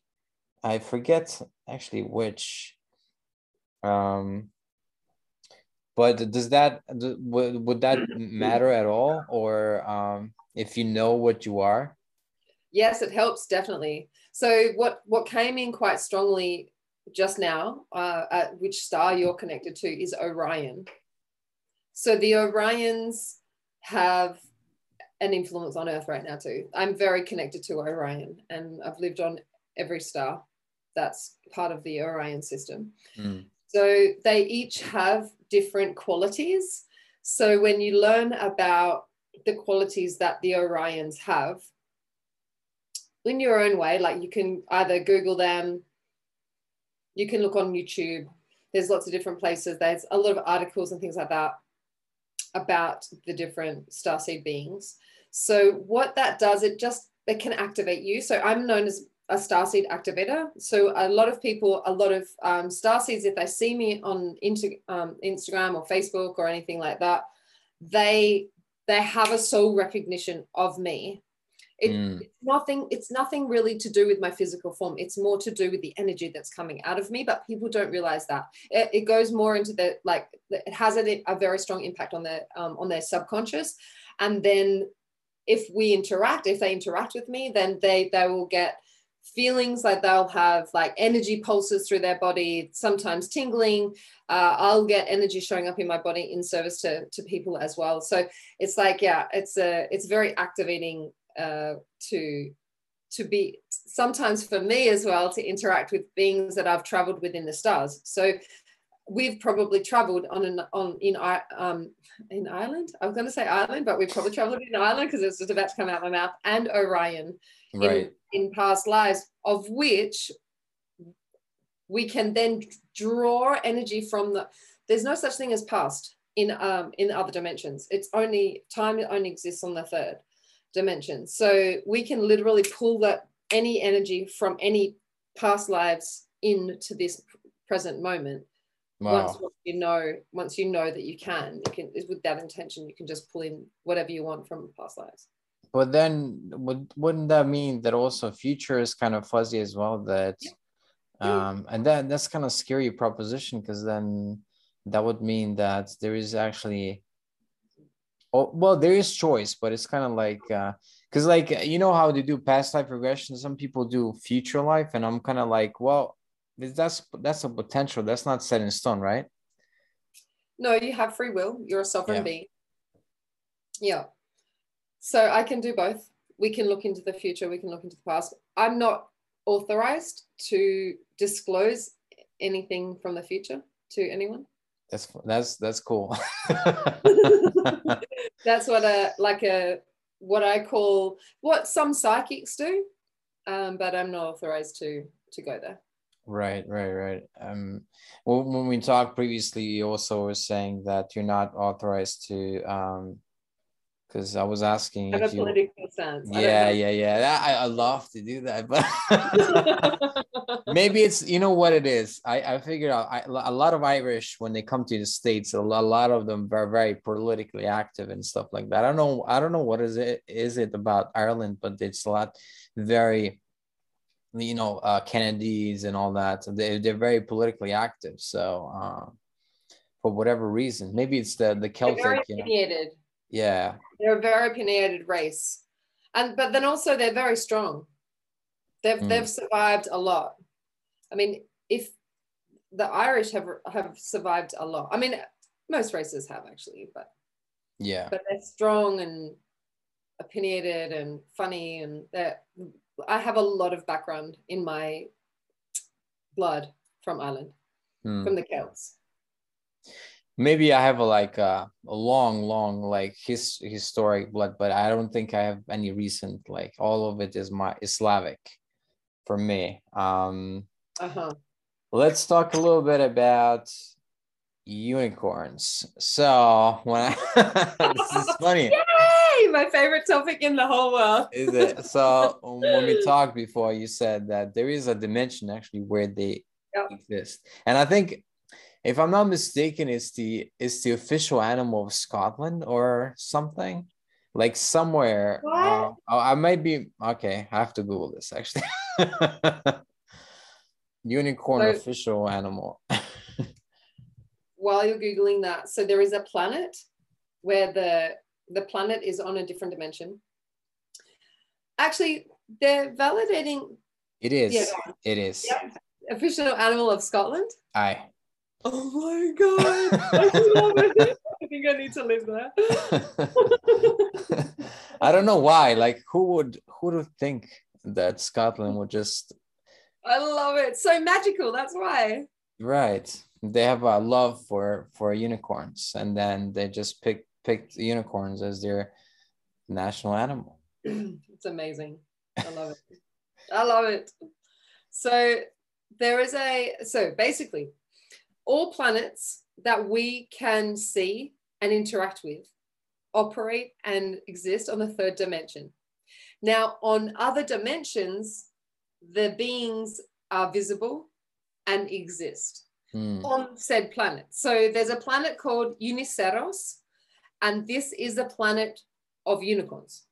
I forget actually which. Um, but does that would would that matter at all, or um, if you know what you are? yes it helps definitely. So what what came in quite strongly just now uh, at which star you're connected to is orion. So the orions have an influence on earth right now too. I'm very connected to orion and i've lived on every star that's part of the orion system. Mm. So they each have different qualities. So when you learn about the qualities that the orions have in your own way like you can either google them you can look on youtube there's lots of different places there's a lot of articles and things like that about the different starseed beings. So what that does it just it can activate you. So i'm known as a starseed activator. So a lot of people a lot of um, starseeds if they see me on into, um, instagram or facebook or anything like that they they have a soul recognition of me. It, Mm. it's nothing it's nothing really to do with my physical form. It's more to do with the energy that's coming out of me but people don't realize that. It, it goes more into the like it has a, a very strong impact on their um, on their subconscious. And then if we interact if they interact with me then they they will get feelings like they'll have like energy pulses through their body sometimes tingling uh, i'll get energy showing up in my body in service to to people as well so it's like yeah it's a it's very activating uh, to to be sometimes for me as well to interact with beings that I've traveled within the stars. So we've probably traveled on an on in um in Ireland. I was going to say Ireland, but we've probably traveled in Ireland because it's just about to come out my mouth and Orion Right. in, in past lives, of which we can then draw energy from the. There's no such thing as past in um in other dimensions. It's only time only exists on the third dimension. So we can literally pull that any energy from any past lives into this present moment. Once Wow. you know, once you know that you can, you can with that intention, you can just pull in whatever you want from past lives. But then would wouldn't that mean that also future is kind of fuzzy as well? That Yeah. um and that that's kind of scary proposition because then that would mean that there is actually oh well there is choice, but it's kind of like uh because like you know how they do past life regression, some people do future life, and I'm kind of like, well, that's that's a potential. That's not set in stone, right? No, you have free will. You're a sovereign Yeah. being. Yeah. So I can do both. We can look into the future, we can look into the past. I'm not authorized to disclose anything from the future to anyone. That's that's that's cool. That's what a like a what I call what some psychics do, um, but I'm not authorized to to go there. Right, right, right. Um, well, when we talked previously, you also were saying that you're not authorized to, um, because I was asking Have if a you. political. I Yeah, yeah, yeah. I, I love to do that, but maybe it's you know what it is. I I figured out I, a lot of Irish when they come to the states, a lot, a lot of them are very politically active and stuff like that. I don't know. I don't know what is it is it about Ireland, but it's a lot very you know uh, Kennedys and all that. They they're very politically active. So uh, for whatever reason, maybe it's the the They're Celtic. very You know, opinionated. Yeah, They're a very opinionated race, and but then also they're very strong. They've Mm. they've survived a lot. I mean, if the Irish have have survived a lot. I mean, most races have actually, but yeah. but they're strong and opinionated and funny, and they're. I have a lot of background in my blood from Ireland, Hmm. from the Celts. Maybe I have a like a, a long, long like his historic blood, but I don't think I have any recent like all of it is my is Slavic for me. Um Uh huh. let's talk a little bit about unicorns. So when I this is funny. Yay! My favorite topic in the whole world. Is it so when we talked before you said that there is a dimension actually where they Yep. exist. And I think if I'm not mistaken, it's the it's the official animal of Scotland or something. Like somewhere. Uh, oh, I might be okay. I have to Google this actually. Unicorn So- official animal. while you're googling that so there is a planet where the the planet is on a different dimension actually they're validating It is. Yeah. It is. Yep. official animal of scotland I. oh my god. I love it. I think i need to live there. I don't know why. Like, who would who would think that Scotland would just i love it. So magical that's why. Right? They have a love for for unicorns, and then they just pick picked unicorns as their national animal. it's amazing. I love it. I love it. So there is a so basically all planets that we can see and interact with operate and exist on the third dimension now on other dimensions the beings are visible and exist Hmm. on said planet. So there's a planet called Uniceros, and this is a planet of unicorns.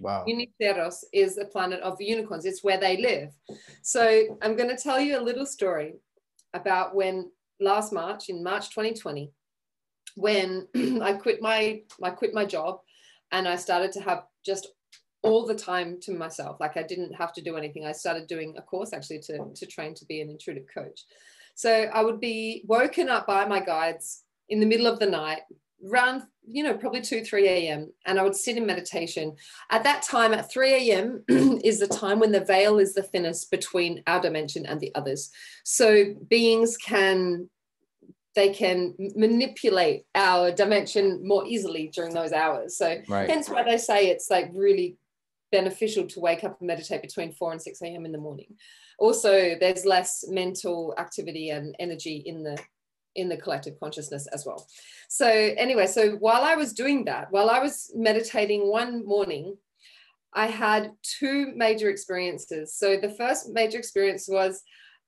Wow. Uniceros is a planet of unicorns. It's where they live. So I'm going to tell you a little story about when last March, in March 2020, when I quit my I quit my job and I started to have just all the time to myself. Like I didn't have to do anything. I started doing a course actually to, to train to be an intuitive coach. So I would be woken up by my guides in the middle of the night, around, you know, probably 2, 3 a.m. And I would sit in meditation. At that time, at 3 a.m., is the time when the veil is the thinnest between our dimension and the others. So beings can they can manipulate our dimension more easily during those hours. So Right. hence why they say it's like really beneficial to wake up and meditate between 4 and 6 a.m. in the morning. Also, there's less mental activity and energy in the in the collective consciousness as well. So anyway, so while I was doing that, while I was meditating one morning, I had two major experiences. So the first major experience was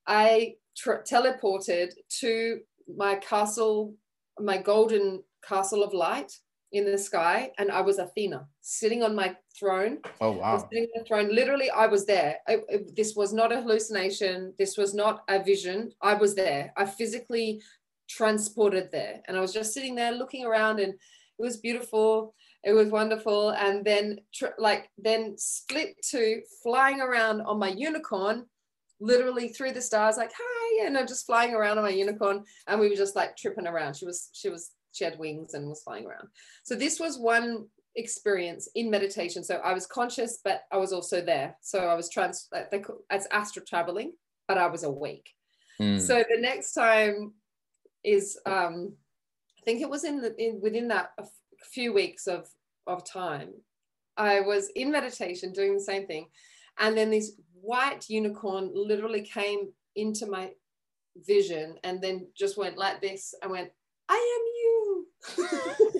I tr- teleported to my castle, my golden castle of light in the sky, and I was Athena sitting on my throne. Oh wow. sitting on the throne. Literally, I was there. I- I- this was not a hallucination. This was not a vision. I was there. I physically transported there, and I was just sitting there looking around, and it was beautiful. It was wonderful, and then tr- like then split to flying around on my unicorn, literally through the stars, like hi, and I'm just flying around on my unicorn, and we were just like tripping around. She was she was she had wings and was flying around. So this was one experience in meditation. So I was conscious, but I was also there. So I was trans like they call, as astral traveling, but I was awake. Hmm. So the next time is um I think it was in the in within that few weeks of of time. I was in meditation doing the same thing, and then this white unicorn literally came into my vision and then just went like this I went I am you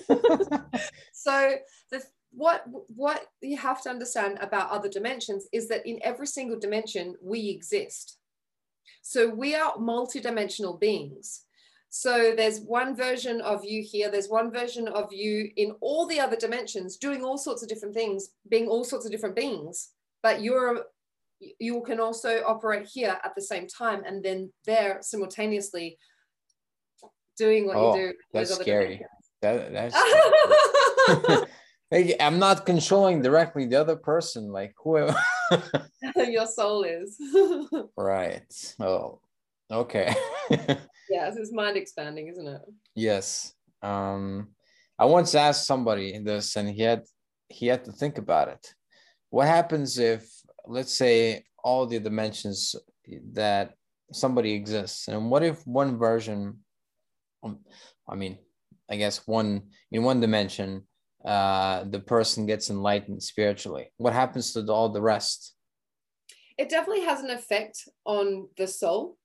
so the what what you have to understand about other dimensions is that in every single dimension we exist so we are multidimensional beings so there's one version of you here there's one version of you in all the other dimensions doing all sorts of different things being all sorts of different beings but you're you can also operate here at the same time and then there simultaneously doing what Oh, you do. that's scary. That, that's. Like, I'm not controlling directly the other person, like whoever. Your soul is. right. Oh, okay. yes, it's mind expanding, isn't it? yes. Um, I once asked somebody this, and he had he had to think about it. What happens if, let's say, all the dimensions that somebody exists, and what if one version, um, I mean, I guess one in one dimension, uh, the person gets enlightened spiritually. What happens to all the rest? It definitely has an effect on the soul.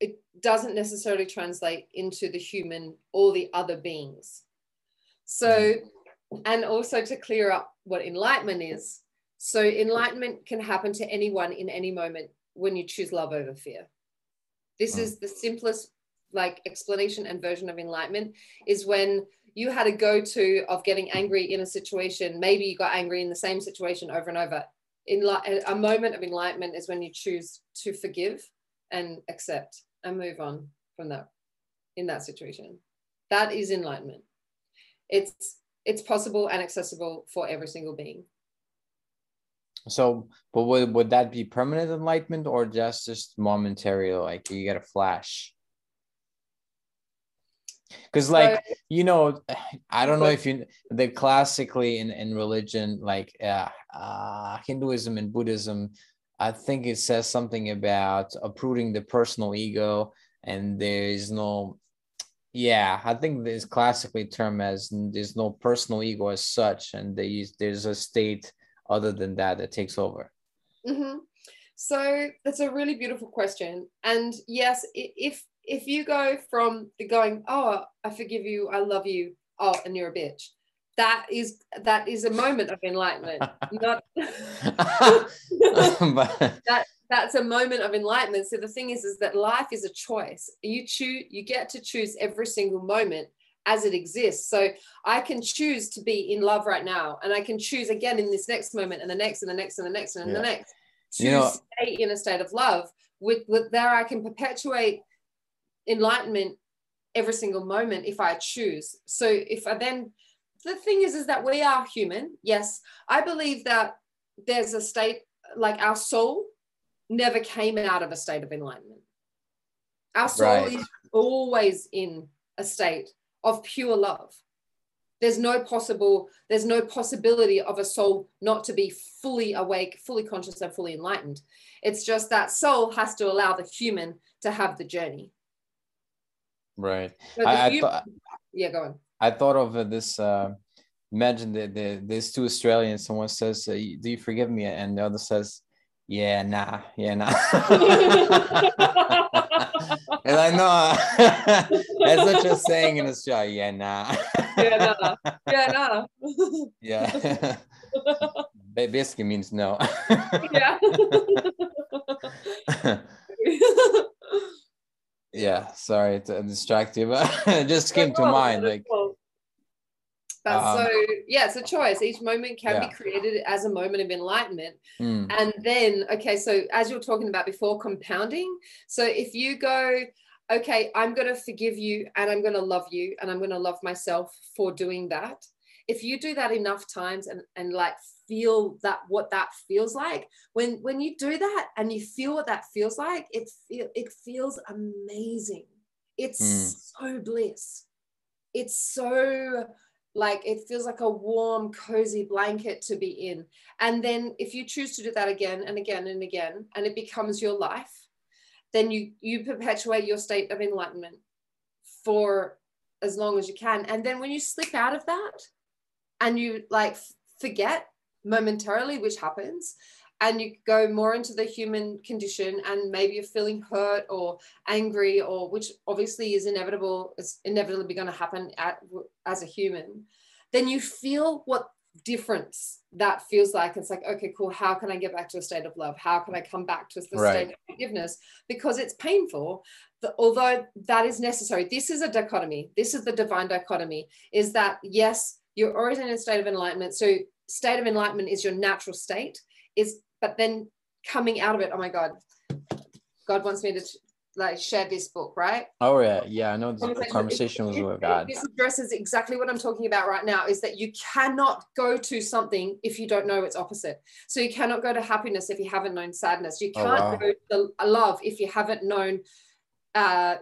It doesn't necessarily translate into the human or the other beings. So, and also to clear up what enlightenment is. So, enlightenment can happen to anyone in any moment when you choose love over fear. This is the simplest like explanation and version of enlightenment is when you had a go-to of getting angry in a situation maybe you got angry in the same situation over and over in a moment of enlightenment is when you choose to forgive and accept and move on from that in that situation that is enlightenment it's it's possible and accessible for every single being So, but would, would that be permanent enlightenment or just just momentary? Like you get a flash? Because, like you know, I don't know if you the classically in in religion, like uh, uh, Hinduism and Buddhism, I think it says something about uprooting the personal ego, and there is no. Yeah, I think this classically termed as there's no personal ego as such, and they use, there's a state other than that that takes over. hmm So that's a really beautiful question. And yes, if if you go from the going, oh, I forgive you, I love you, oh, and you're a bitch, that is that is a moment of enlightenment. Not but, that's a moment of enlightenment. So the thing is, is that life is a choice. You choose, you get to choose every single moment as it exists. So I can choose to be in love right now, and I can choose again in this next moment, and the next, and the next, and the next, and Yeah. the next to You know- stay in a state of love. With, with there, I can perpetuate enlightenment every single moment if I choose. So if I then, the thing is, is that we are human. Yes, I believe that there's a state like our soul never came out of a state of enlightenment. Our soul Right. is always in a state of pure love. There's no possible, there's no possibility of a soul not to be fully awake, fully conscious, and fully enlightened. It's just that soul has to allow the human to have the journey. right. So the I, I, hu- yeah, go on. I thought of uh, this. Uh, imagine the, the these two Australians. Someone says, uh, "Do you forgive me?" And the other says, "Yeah, nah, yeah, nah." and I know that's such a saying in Australia. Yeah, nah. yeah, nah. yeah, no. yeah. Ba- Basically means no. yeah. yeah. Sorry to distract you, but it just came to mind. Like, But Um, so yeah, it's a choice. Each moment can Yeah. be created as a moment of enlightenment. mm, And then, okay, so as you were talking about before, compounding. So if you go, okay, I'm going to forgive you and I'm going to love you and I'm going to love myself for doing that. If you do that enough times and, and like feel that what that feels like, when when you do that and you feel what that feels like, it feel it feels amazing. It's Mm. so bliss. It's so like it feels like a warm, cozy blanket to be in. And then if you choose to do that again and again and again, and it becomes your life, then you you perpetuate your state of enlightenment for as long as you can. And then when you slip out of that and you like forget momentarily, which happens, and you go more into the human condition and maybe you're feeling hurt or angry or which obviously is inevitable it's inevitably going to happen at, as a human then you feel what difference that feels like. It's like okay cool how can i get back to a state of love? How can i come back to the right. state of forgiveness? Because it's painful the, although that is necessary. This is a dichotomy. This is the divine dichotomy is that yes you're always in a state of enlightenment. So state of enlightenment is your natural state is but then coming out of it oh my god god wants me to like share this book right? Oh yeah. Yeah i know the conversation was with god. this addresses exactly what i'm talking about right now is that you cannot go to something if you don't know its opposite. So you cannot go to happiness if you haven't known sadness. You oh, can't oh, wow. go to love if you haven't known uh,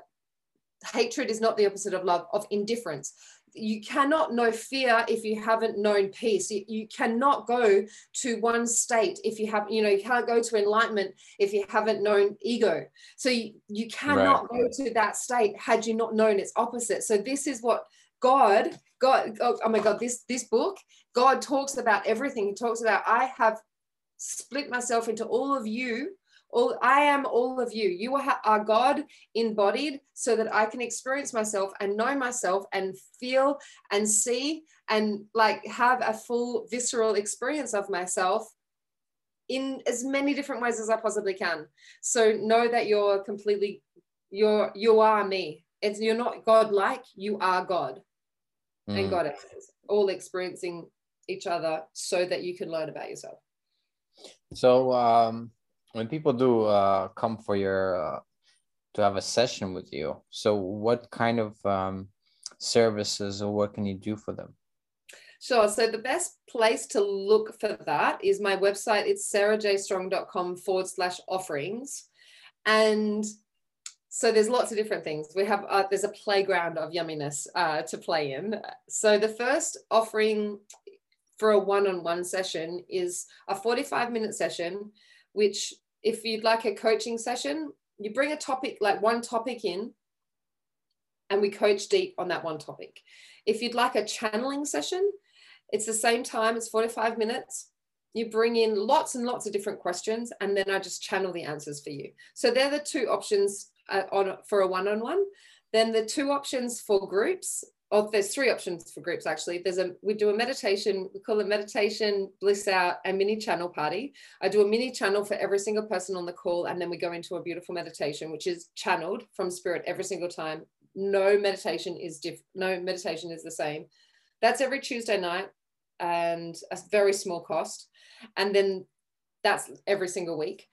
hatred is not the opposite of love of indifference you cannot know fear if you haven't known peace. You, you, cannot go to one state if you have you know you can't go to enlightenment if you haven't known ego. So you, you cannot right. go to that state had you not known its opposite. So this is what god god oh, oh my god this this book god talks about everything. He talks about i have split myself into all of you all I am all of you. You are, are God embodied so that I can experience myself and know myself and feel and see and like have a full visceral experience of myself in as many different ways as I possibly can. So know that you're completely you're you are me. It's you're not God like, you are God. Mm. And God is all experiencing each other so that you can learn about yourself. So um when people do uh, come for your uh, to have a session with you so what kind of um, services or what can you do for them Sure. So the best place to look for that is my website. It's sarahjstrong.com forward slash offerings. And so there's lots of different things. We have, uh, there's a playground of yumminess uh, to play in. So the first offering for a one-on-one session is a 45 minute session, which if you'd like a coaching session, you bring a topic, like one topic in, and we coach deep on that one topic. If you'd like a channeling session, it's the same time, it's 45 minutes. You bring in lots and lots of different questions, and then I just channel the answers for you. So they're the two options uh, on for a one-on-one. Then the two options for groups oh, there's three options for groups actually. There's a we do a meditation, we call it meditation, bliss out, and mini channel party. I do a mini channel for every single person on the call, and then we go into a beautiful meditation, which is channeled from spirit every single time. No meditation is diff, no meditation is the same. That's every Tuesday night and a very small cost. And then that's every single week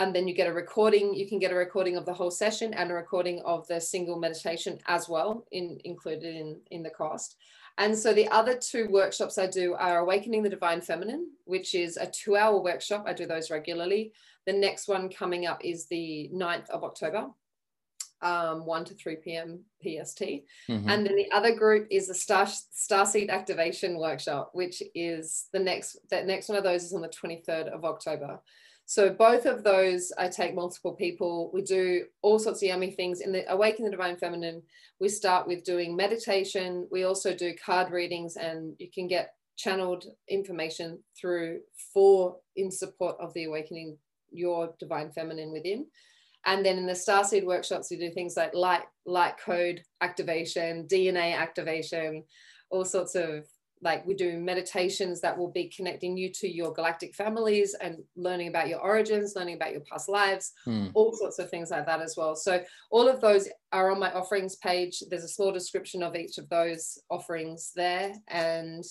and then you get a recording you can get a recording of the whole session and a recording of the single meditation as well in included in in the cost and so the other two workshops i do are awakening the divine feminine which is a two hour workshop i do those regularly the next one coming up is the 9th of october um, 1 to 3 p.m. PST. Mm-hmm. And then the other group is the Star Starseed Activation Workshop, which is the next that next one of those is on the 23rd of October. So both of those, I take multiple people. We do all sorts of yummy things. In the Awaken the Divine Feminine, we start with doing meditation. We also do card readings, and you can get channeled information through for in support of the awakening your divine feminine within. And then in the Starseed workshops, we do things like light light code activation, DNA activation, all sorts of like we do meditations that will be connecting you to your galactic families and learning about your origins learning about your past lives hmm. all sorts of things like that as well. So all of those are on my offerings page. There's a small description of each of those offerings there. And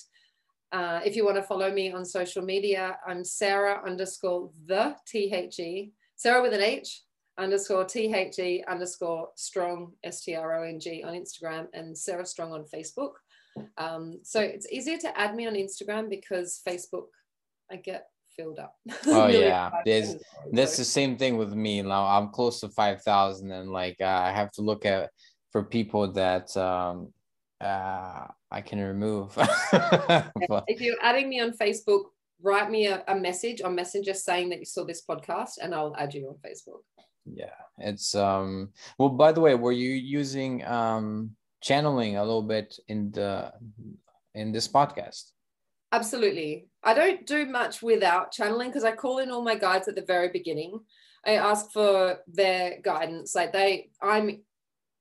uh, if you want to follow me on social media i'm sarah underscore the t-h-e sarah with an h underscore t-h-e underscore strong s-t-r-o-n-g on instagram and sarah strong on facebook um, so it's easier to add me on Instagram because Facebook, I get filled up. Oh yeah, there's that's the same thing with me. Now I'm close to five thousand, and like uh, I have to look at for people that um, uh, I can remove. if you're adding me on Facebook, write me a, a message on Messenger saying that you saw this podcast, and I'll add you on Facebook. Yeah, it's um. Well, by the way, were you using um channeling a little bit in the in this podcast Absolutely. I don't do much without channeling because I call in all my guides at the very beginning. I ask for their guidance. Like they, I'm,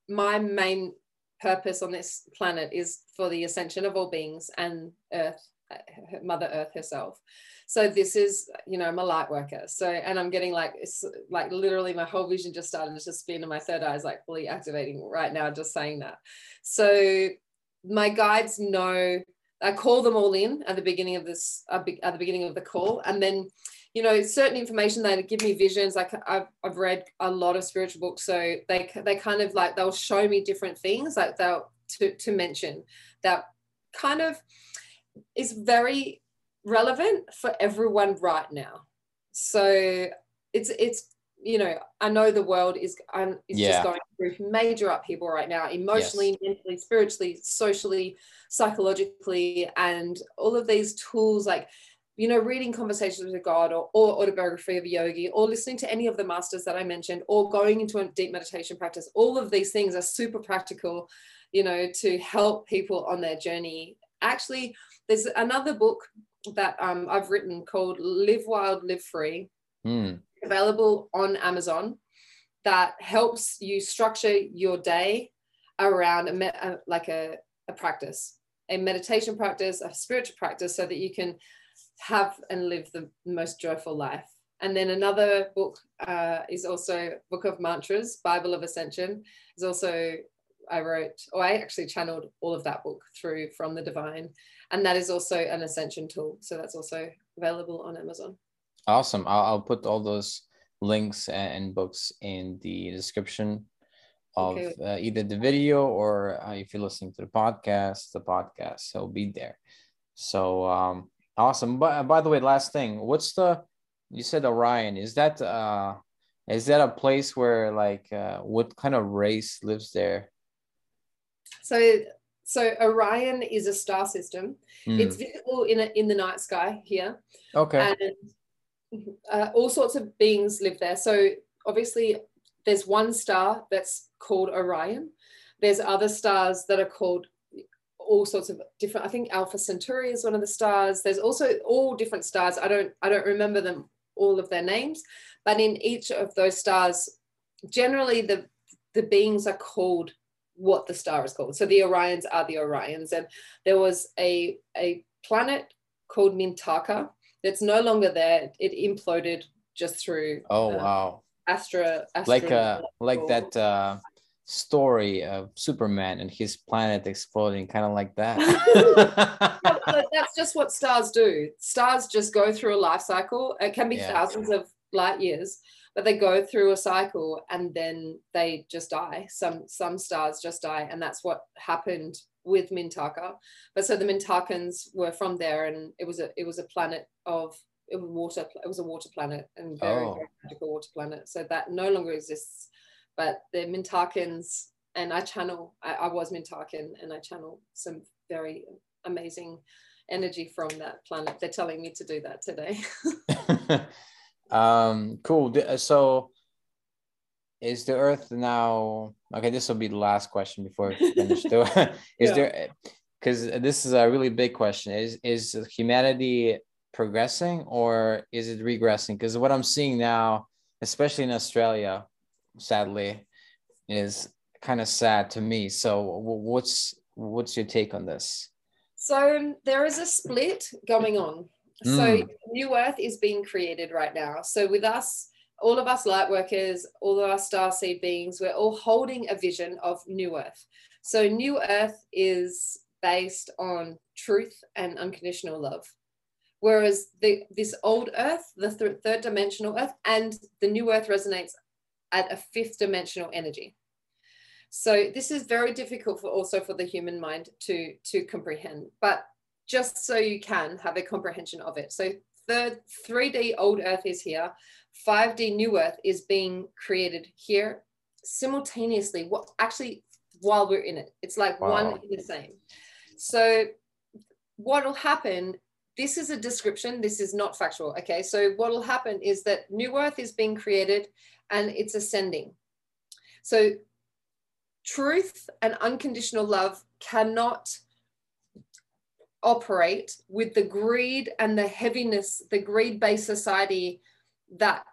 my main purpose on this planet is for the ascension of all beings and Earth, Uh, Mother Earth herself. So this is, you know, I'm a light worker. So, and I'm getting like, it's like literally my whole vision just started to spin and my third eye is like fully activating right now, just saying that. So my guides know I call them all in at the beginning of this at the beginning of the call, and then you know certain information they give me visions. Like I've, I've read a lot of spiritual books, so they they kind of like they'll show me different things like they'll to to mention that kind of is very relevant for everyone right now. So it's it's you know, I know the world is um, is yeah. just going through major upheaval right now, emotionally, yes. mentally, spiritually, socially, psychologically, and all of these tools like you know, reading Conversations with God or, or Autobiography of a Yogi or listening to any of the masters that I mentioned or going into a deep meditation practice, all of these things are super practical, you know, to help people on their journey. Actually, there's another book that um, I've written called Live Wild, Live Free. Mm available on Amazon that helps you structure your day around a, me- a like a, a practice, a meditation practice, a spiritual practice, so that you can have and live the most joyful life. And then another book uh, is also Book of Mantras, Bible of Ascension, is also I wrote, or I actually channeled all of that book through from the divine, and that is also an ascension tool. So that's also available on Amazon. Awesome. I'll, I'll put all those links and books in the description of okay. uh, either the video or uh, if you're listening to the podcast, the podcast will be there. So um, awesome. But by the way, last thing, what's the? You said Orion. Is that uh, is that a place where like uh, what kind of race lives there? So so Orion is a star system. Mm. It's visible in a, in the night sky here. Okay. And uh, all sorts of beings live there. So obviously, there's one star that's called Orion. There's other stars that are called all sorts of different. I think Alpha Centauri is one of the stars. There's also all different stars. I don't I don't remember them all of their names, but in each of those stars, generally the the beings are called what the star is called. So the Orions are the Orions, and there was a a planet called Mintaka that's no longer there. It imploded just through. Oh uh, wow! Astra, Astra like uh, like that uh, story of Superman and his planet exploding, kind of like that. that's just what stars do. Stars just go through a life cycle. It can be yeah. thousands of light years, but they go through a cycle and then they just die. Some some stars just die, and that's what happened with Mintaka. But so the Mintakans were from there, and it was a it was a planet of it was water. It was a water planet and very, oh. very magical water planet. So that no longer exists. But the Mintakans, and I channel. I, I was Mintakan, and I channel some very amazing energy from that planet. They're telling me to do that today. um, cool. So is the earth now okay this will be the last question before we finish is yeah. there because this is a really big question. Is is humanity progressing or is it regressing? Because what i'm seeing now especially in australia sadly is kind of sad to me. So what's what's your take on this? So there is a split going on mm. so new earth is being created right now so with us all of us light workers, all of our star seed beings, we're all holding a vision of new earth. So, new earth is based on truth and unconditional love. Whereas the, this old earth, the th- third dimensional earth, and the new earth resonates at a fifth dimensional energy. So this is very difficult for also for the human mind to to comprehend. But just so you can have a comprehension of it. So third 3D old earth is here 5D New Earth is being created here simultaneously. What actually while we're in it, it's like wow. one in the same. So what will happen? This is a description. This is not factual. Okay, so what will happen is that New Earth is being created and it's ascending. So truth and unconditional love cannot operate with the greed and the heaviness, the greed based society that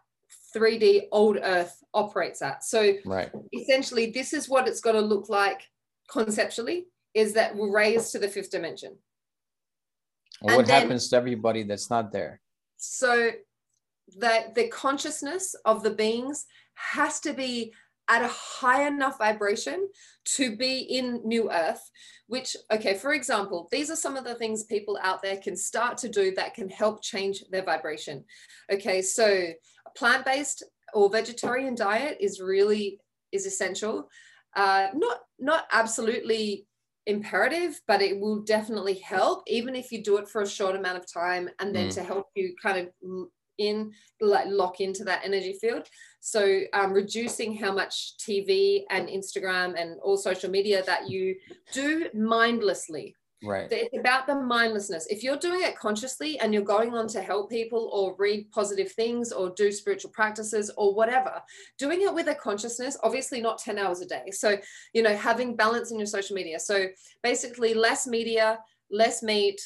3D old earth operates at. So right. essentially, this is what it's going to look like conceptually is that we're raised to the fifth dimension. And what then, happens to everybody that's not there? So that the consciousness of the beings has to be at a high enough vibration to be in new earth which okay for example these are some of the things people out there can start to do that can help change their vibration. Okay so a plant-based or vegetarian diet is really is essential. Uh, not not absolutely imperative but it will definitely help even if you do it for a short amount of time and then mm. to help you kind of in like lock into that energy field so um, reducing how much tv and instagram and all social media that you do mindlessly. Right. It's about the mindlessness. If you're doing it consciously and you're going on to help people or read positive things or do spiritual practices or whatever doing it with a consciousness obviously not 10 hours a day. So you know having balance in your social media. So basically less media less meat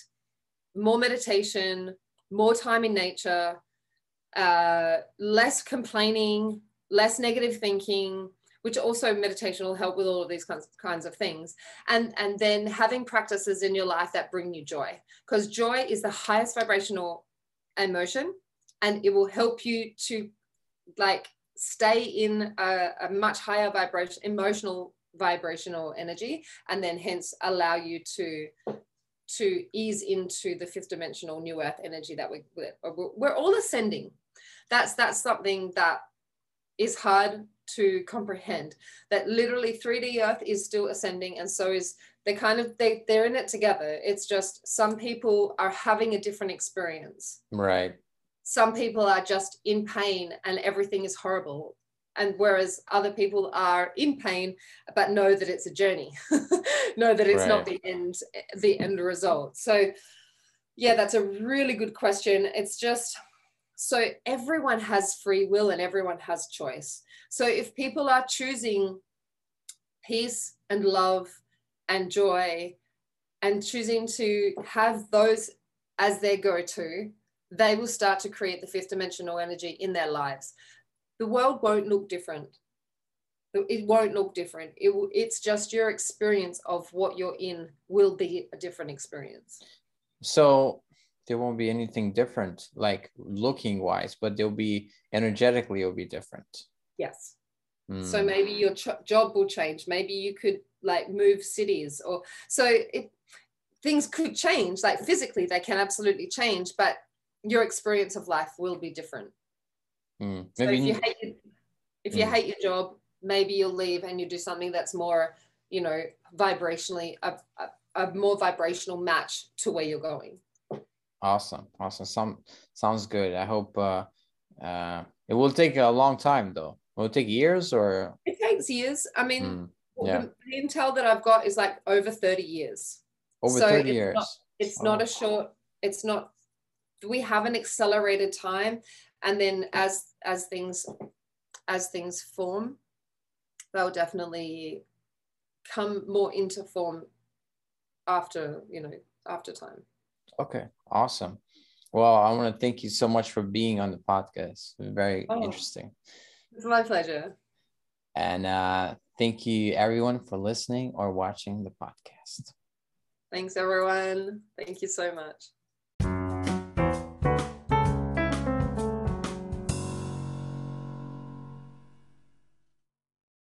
more meditation more time in nature uh, less complaining, less negative thinking, which also meditation will help with all of these kinds, kinds of things. And, and then having practices in your life that bring you joy, because joy is the highest vibrational emotion and it will help you to like stay in a, a much higher vibration, emotional vibrational energy, and then hence allow you to to ease into the fifth dimensional new earth energy that we, we're, we're all ascending that's that's something that is hard to comprehend that literally 3d earth is still ascending and so is they kind of they they're in it together. It's just some people are having a different experience. Right. Some people are just in pain and everything is horrible and whereas other people are in pain but know that it's a journey know that it's right. not the end the end result. So yeah that's a really good question. It's just so everyone has free will and everyone has choice. So if people are choosing peace and love and joy and choosing to have those as their go to, they will start to create the fifth dimensional energy in their lives. The world won't look different. It won't look different. It will, it's just your experience of what you're in will be a different experience. So there won't be anything different like looking wise but they'll be energetically it'll be different yes mm. so maybe your ch- job will change maybe you could like move cities or so it things could change like physically they can absolutely change but your experience of life will be different mm. so if you hate your, if you mm. hate your job maybe you'll leave and you do something that's more you know vibrationally a, a, a more vibrational match to where you're going Awesome, awesome. Some sounds good. I hope uh, uh, it will take a long time though. Will it take years or? It takes years. I mean, mm, yeah. the, intel that I've got is like over thirty years. Over so thirty it's years. Not, it's oh. not a short. It's not. We have an accelerated time, and then as as things as things form, they'll definitely come more into form after you know after time. Okay, awesome. Well, I want to thank you so much for being on the podcast. Very oh, interesting. It's my pleasure. And uh, thank you, everyone, for listening or watching the podcast. Thanks, everyone. Thank you so much.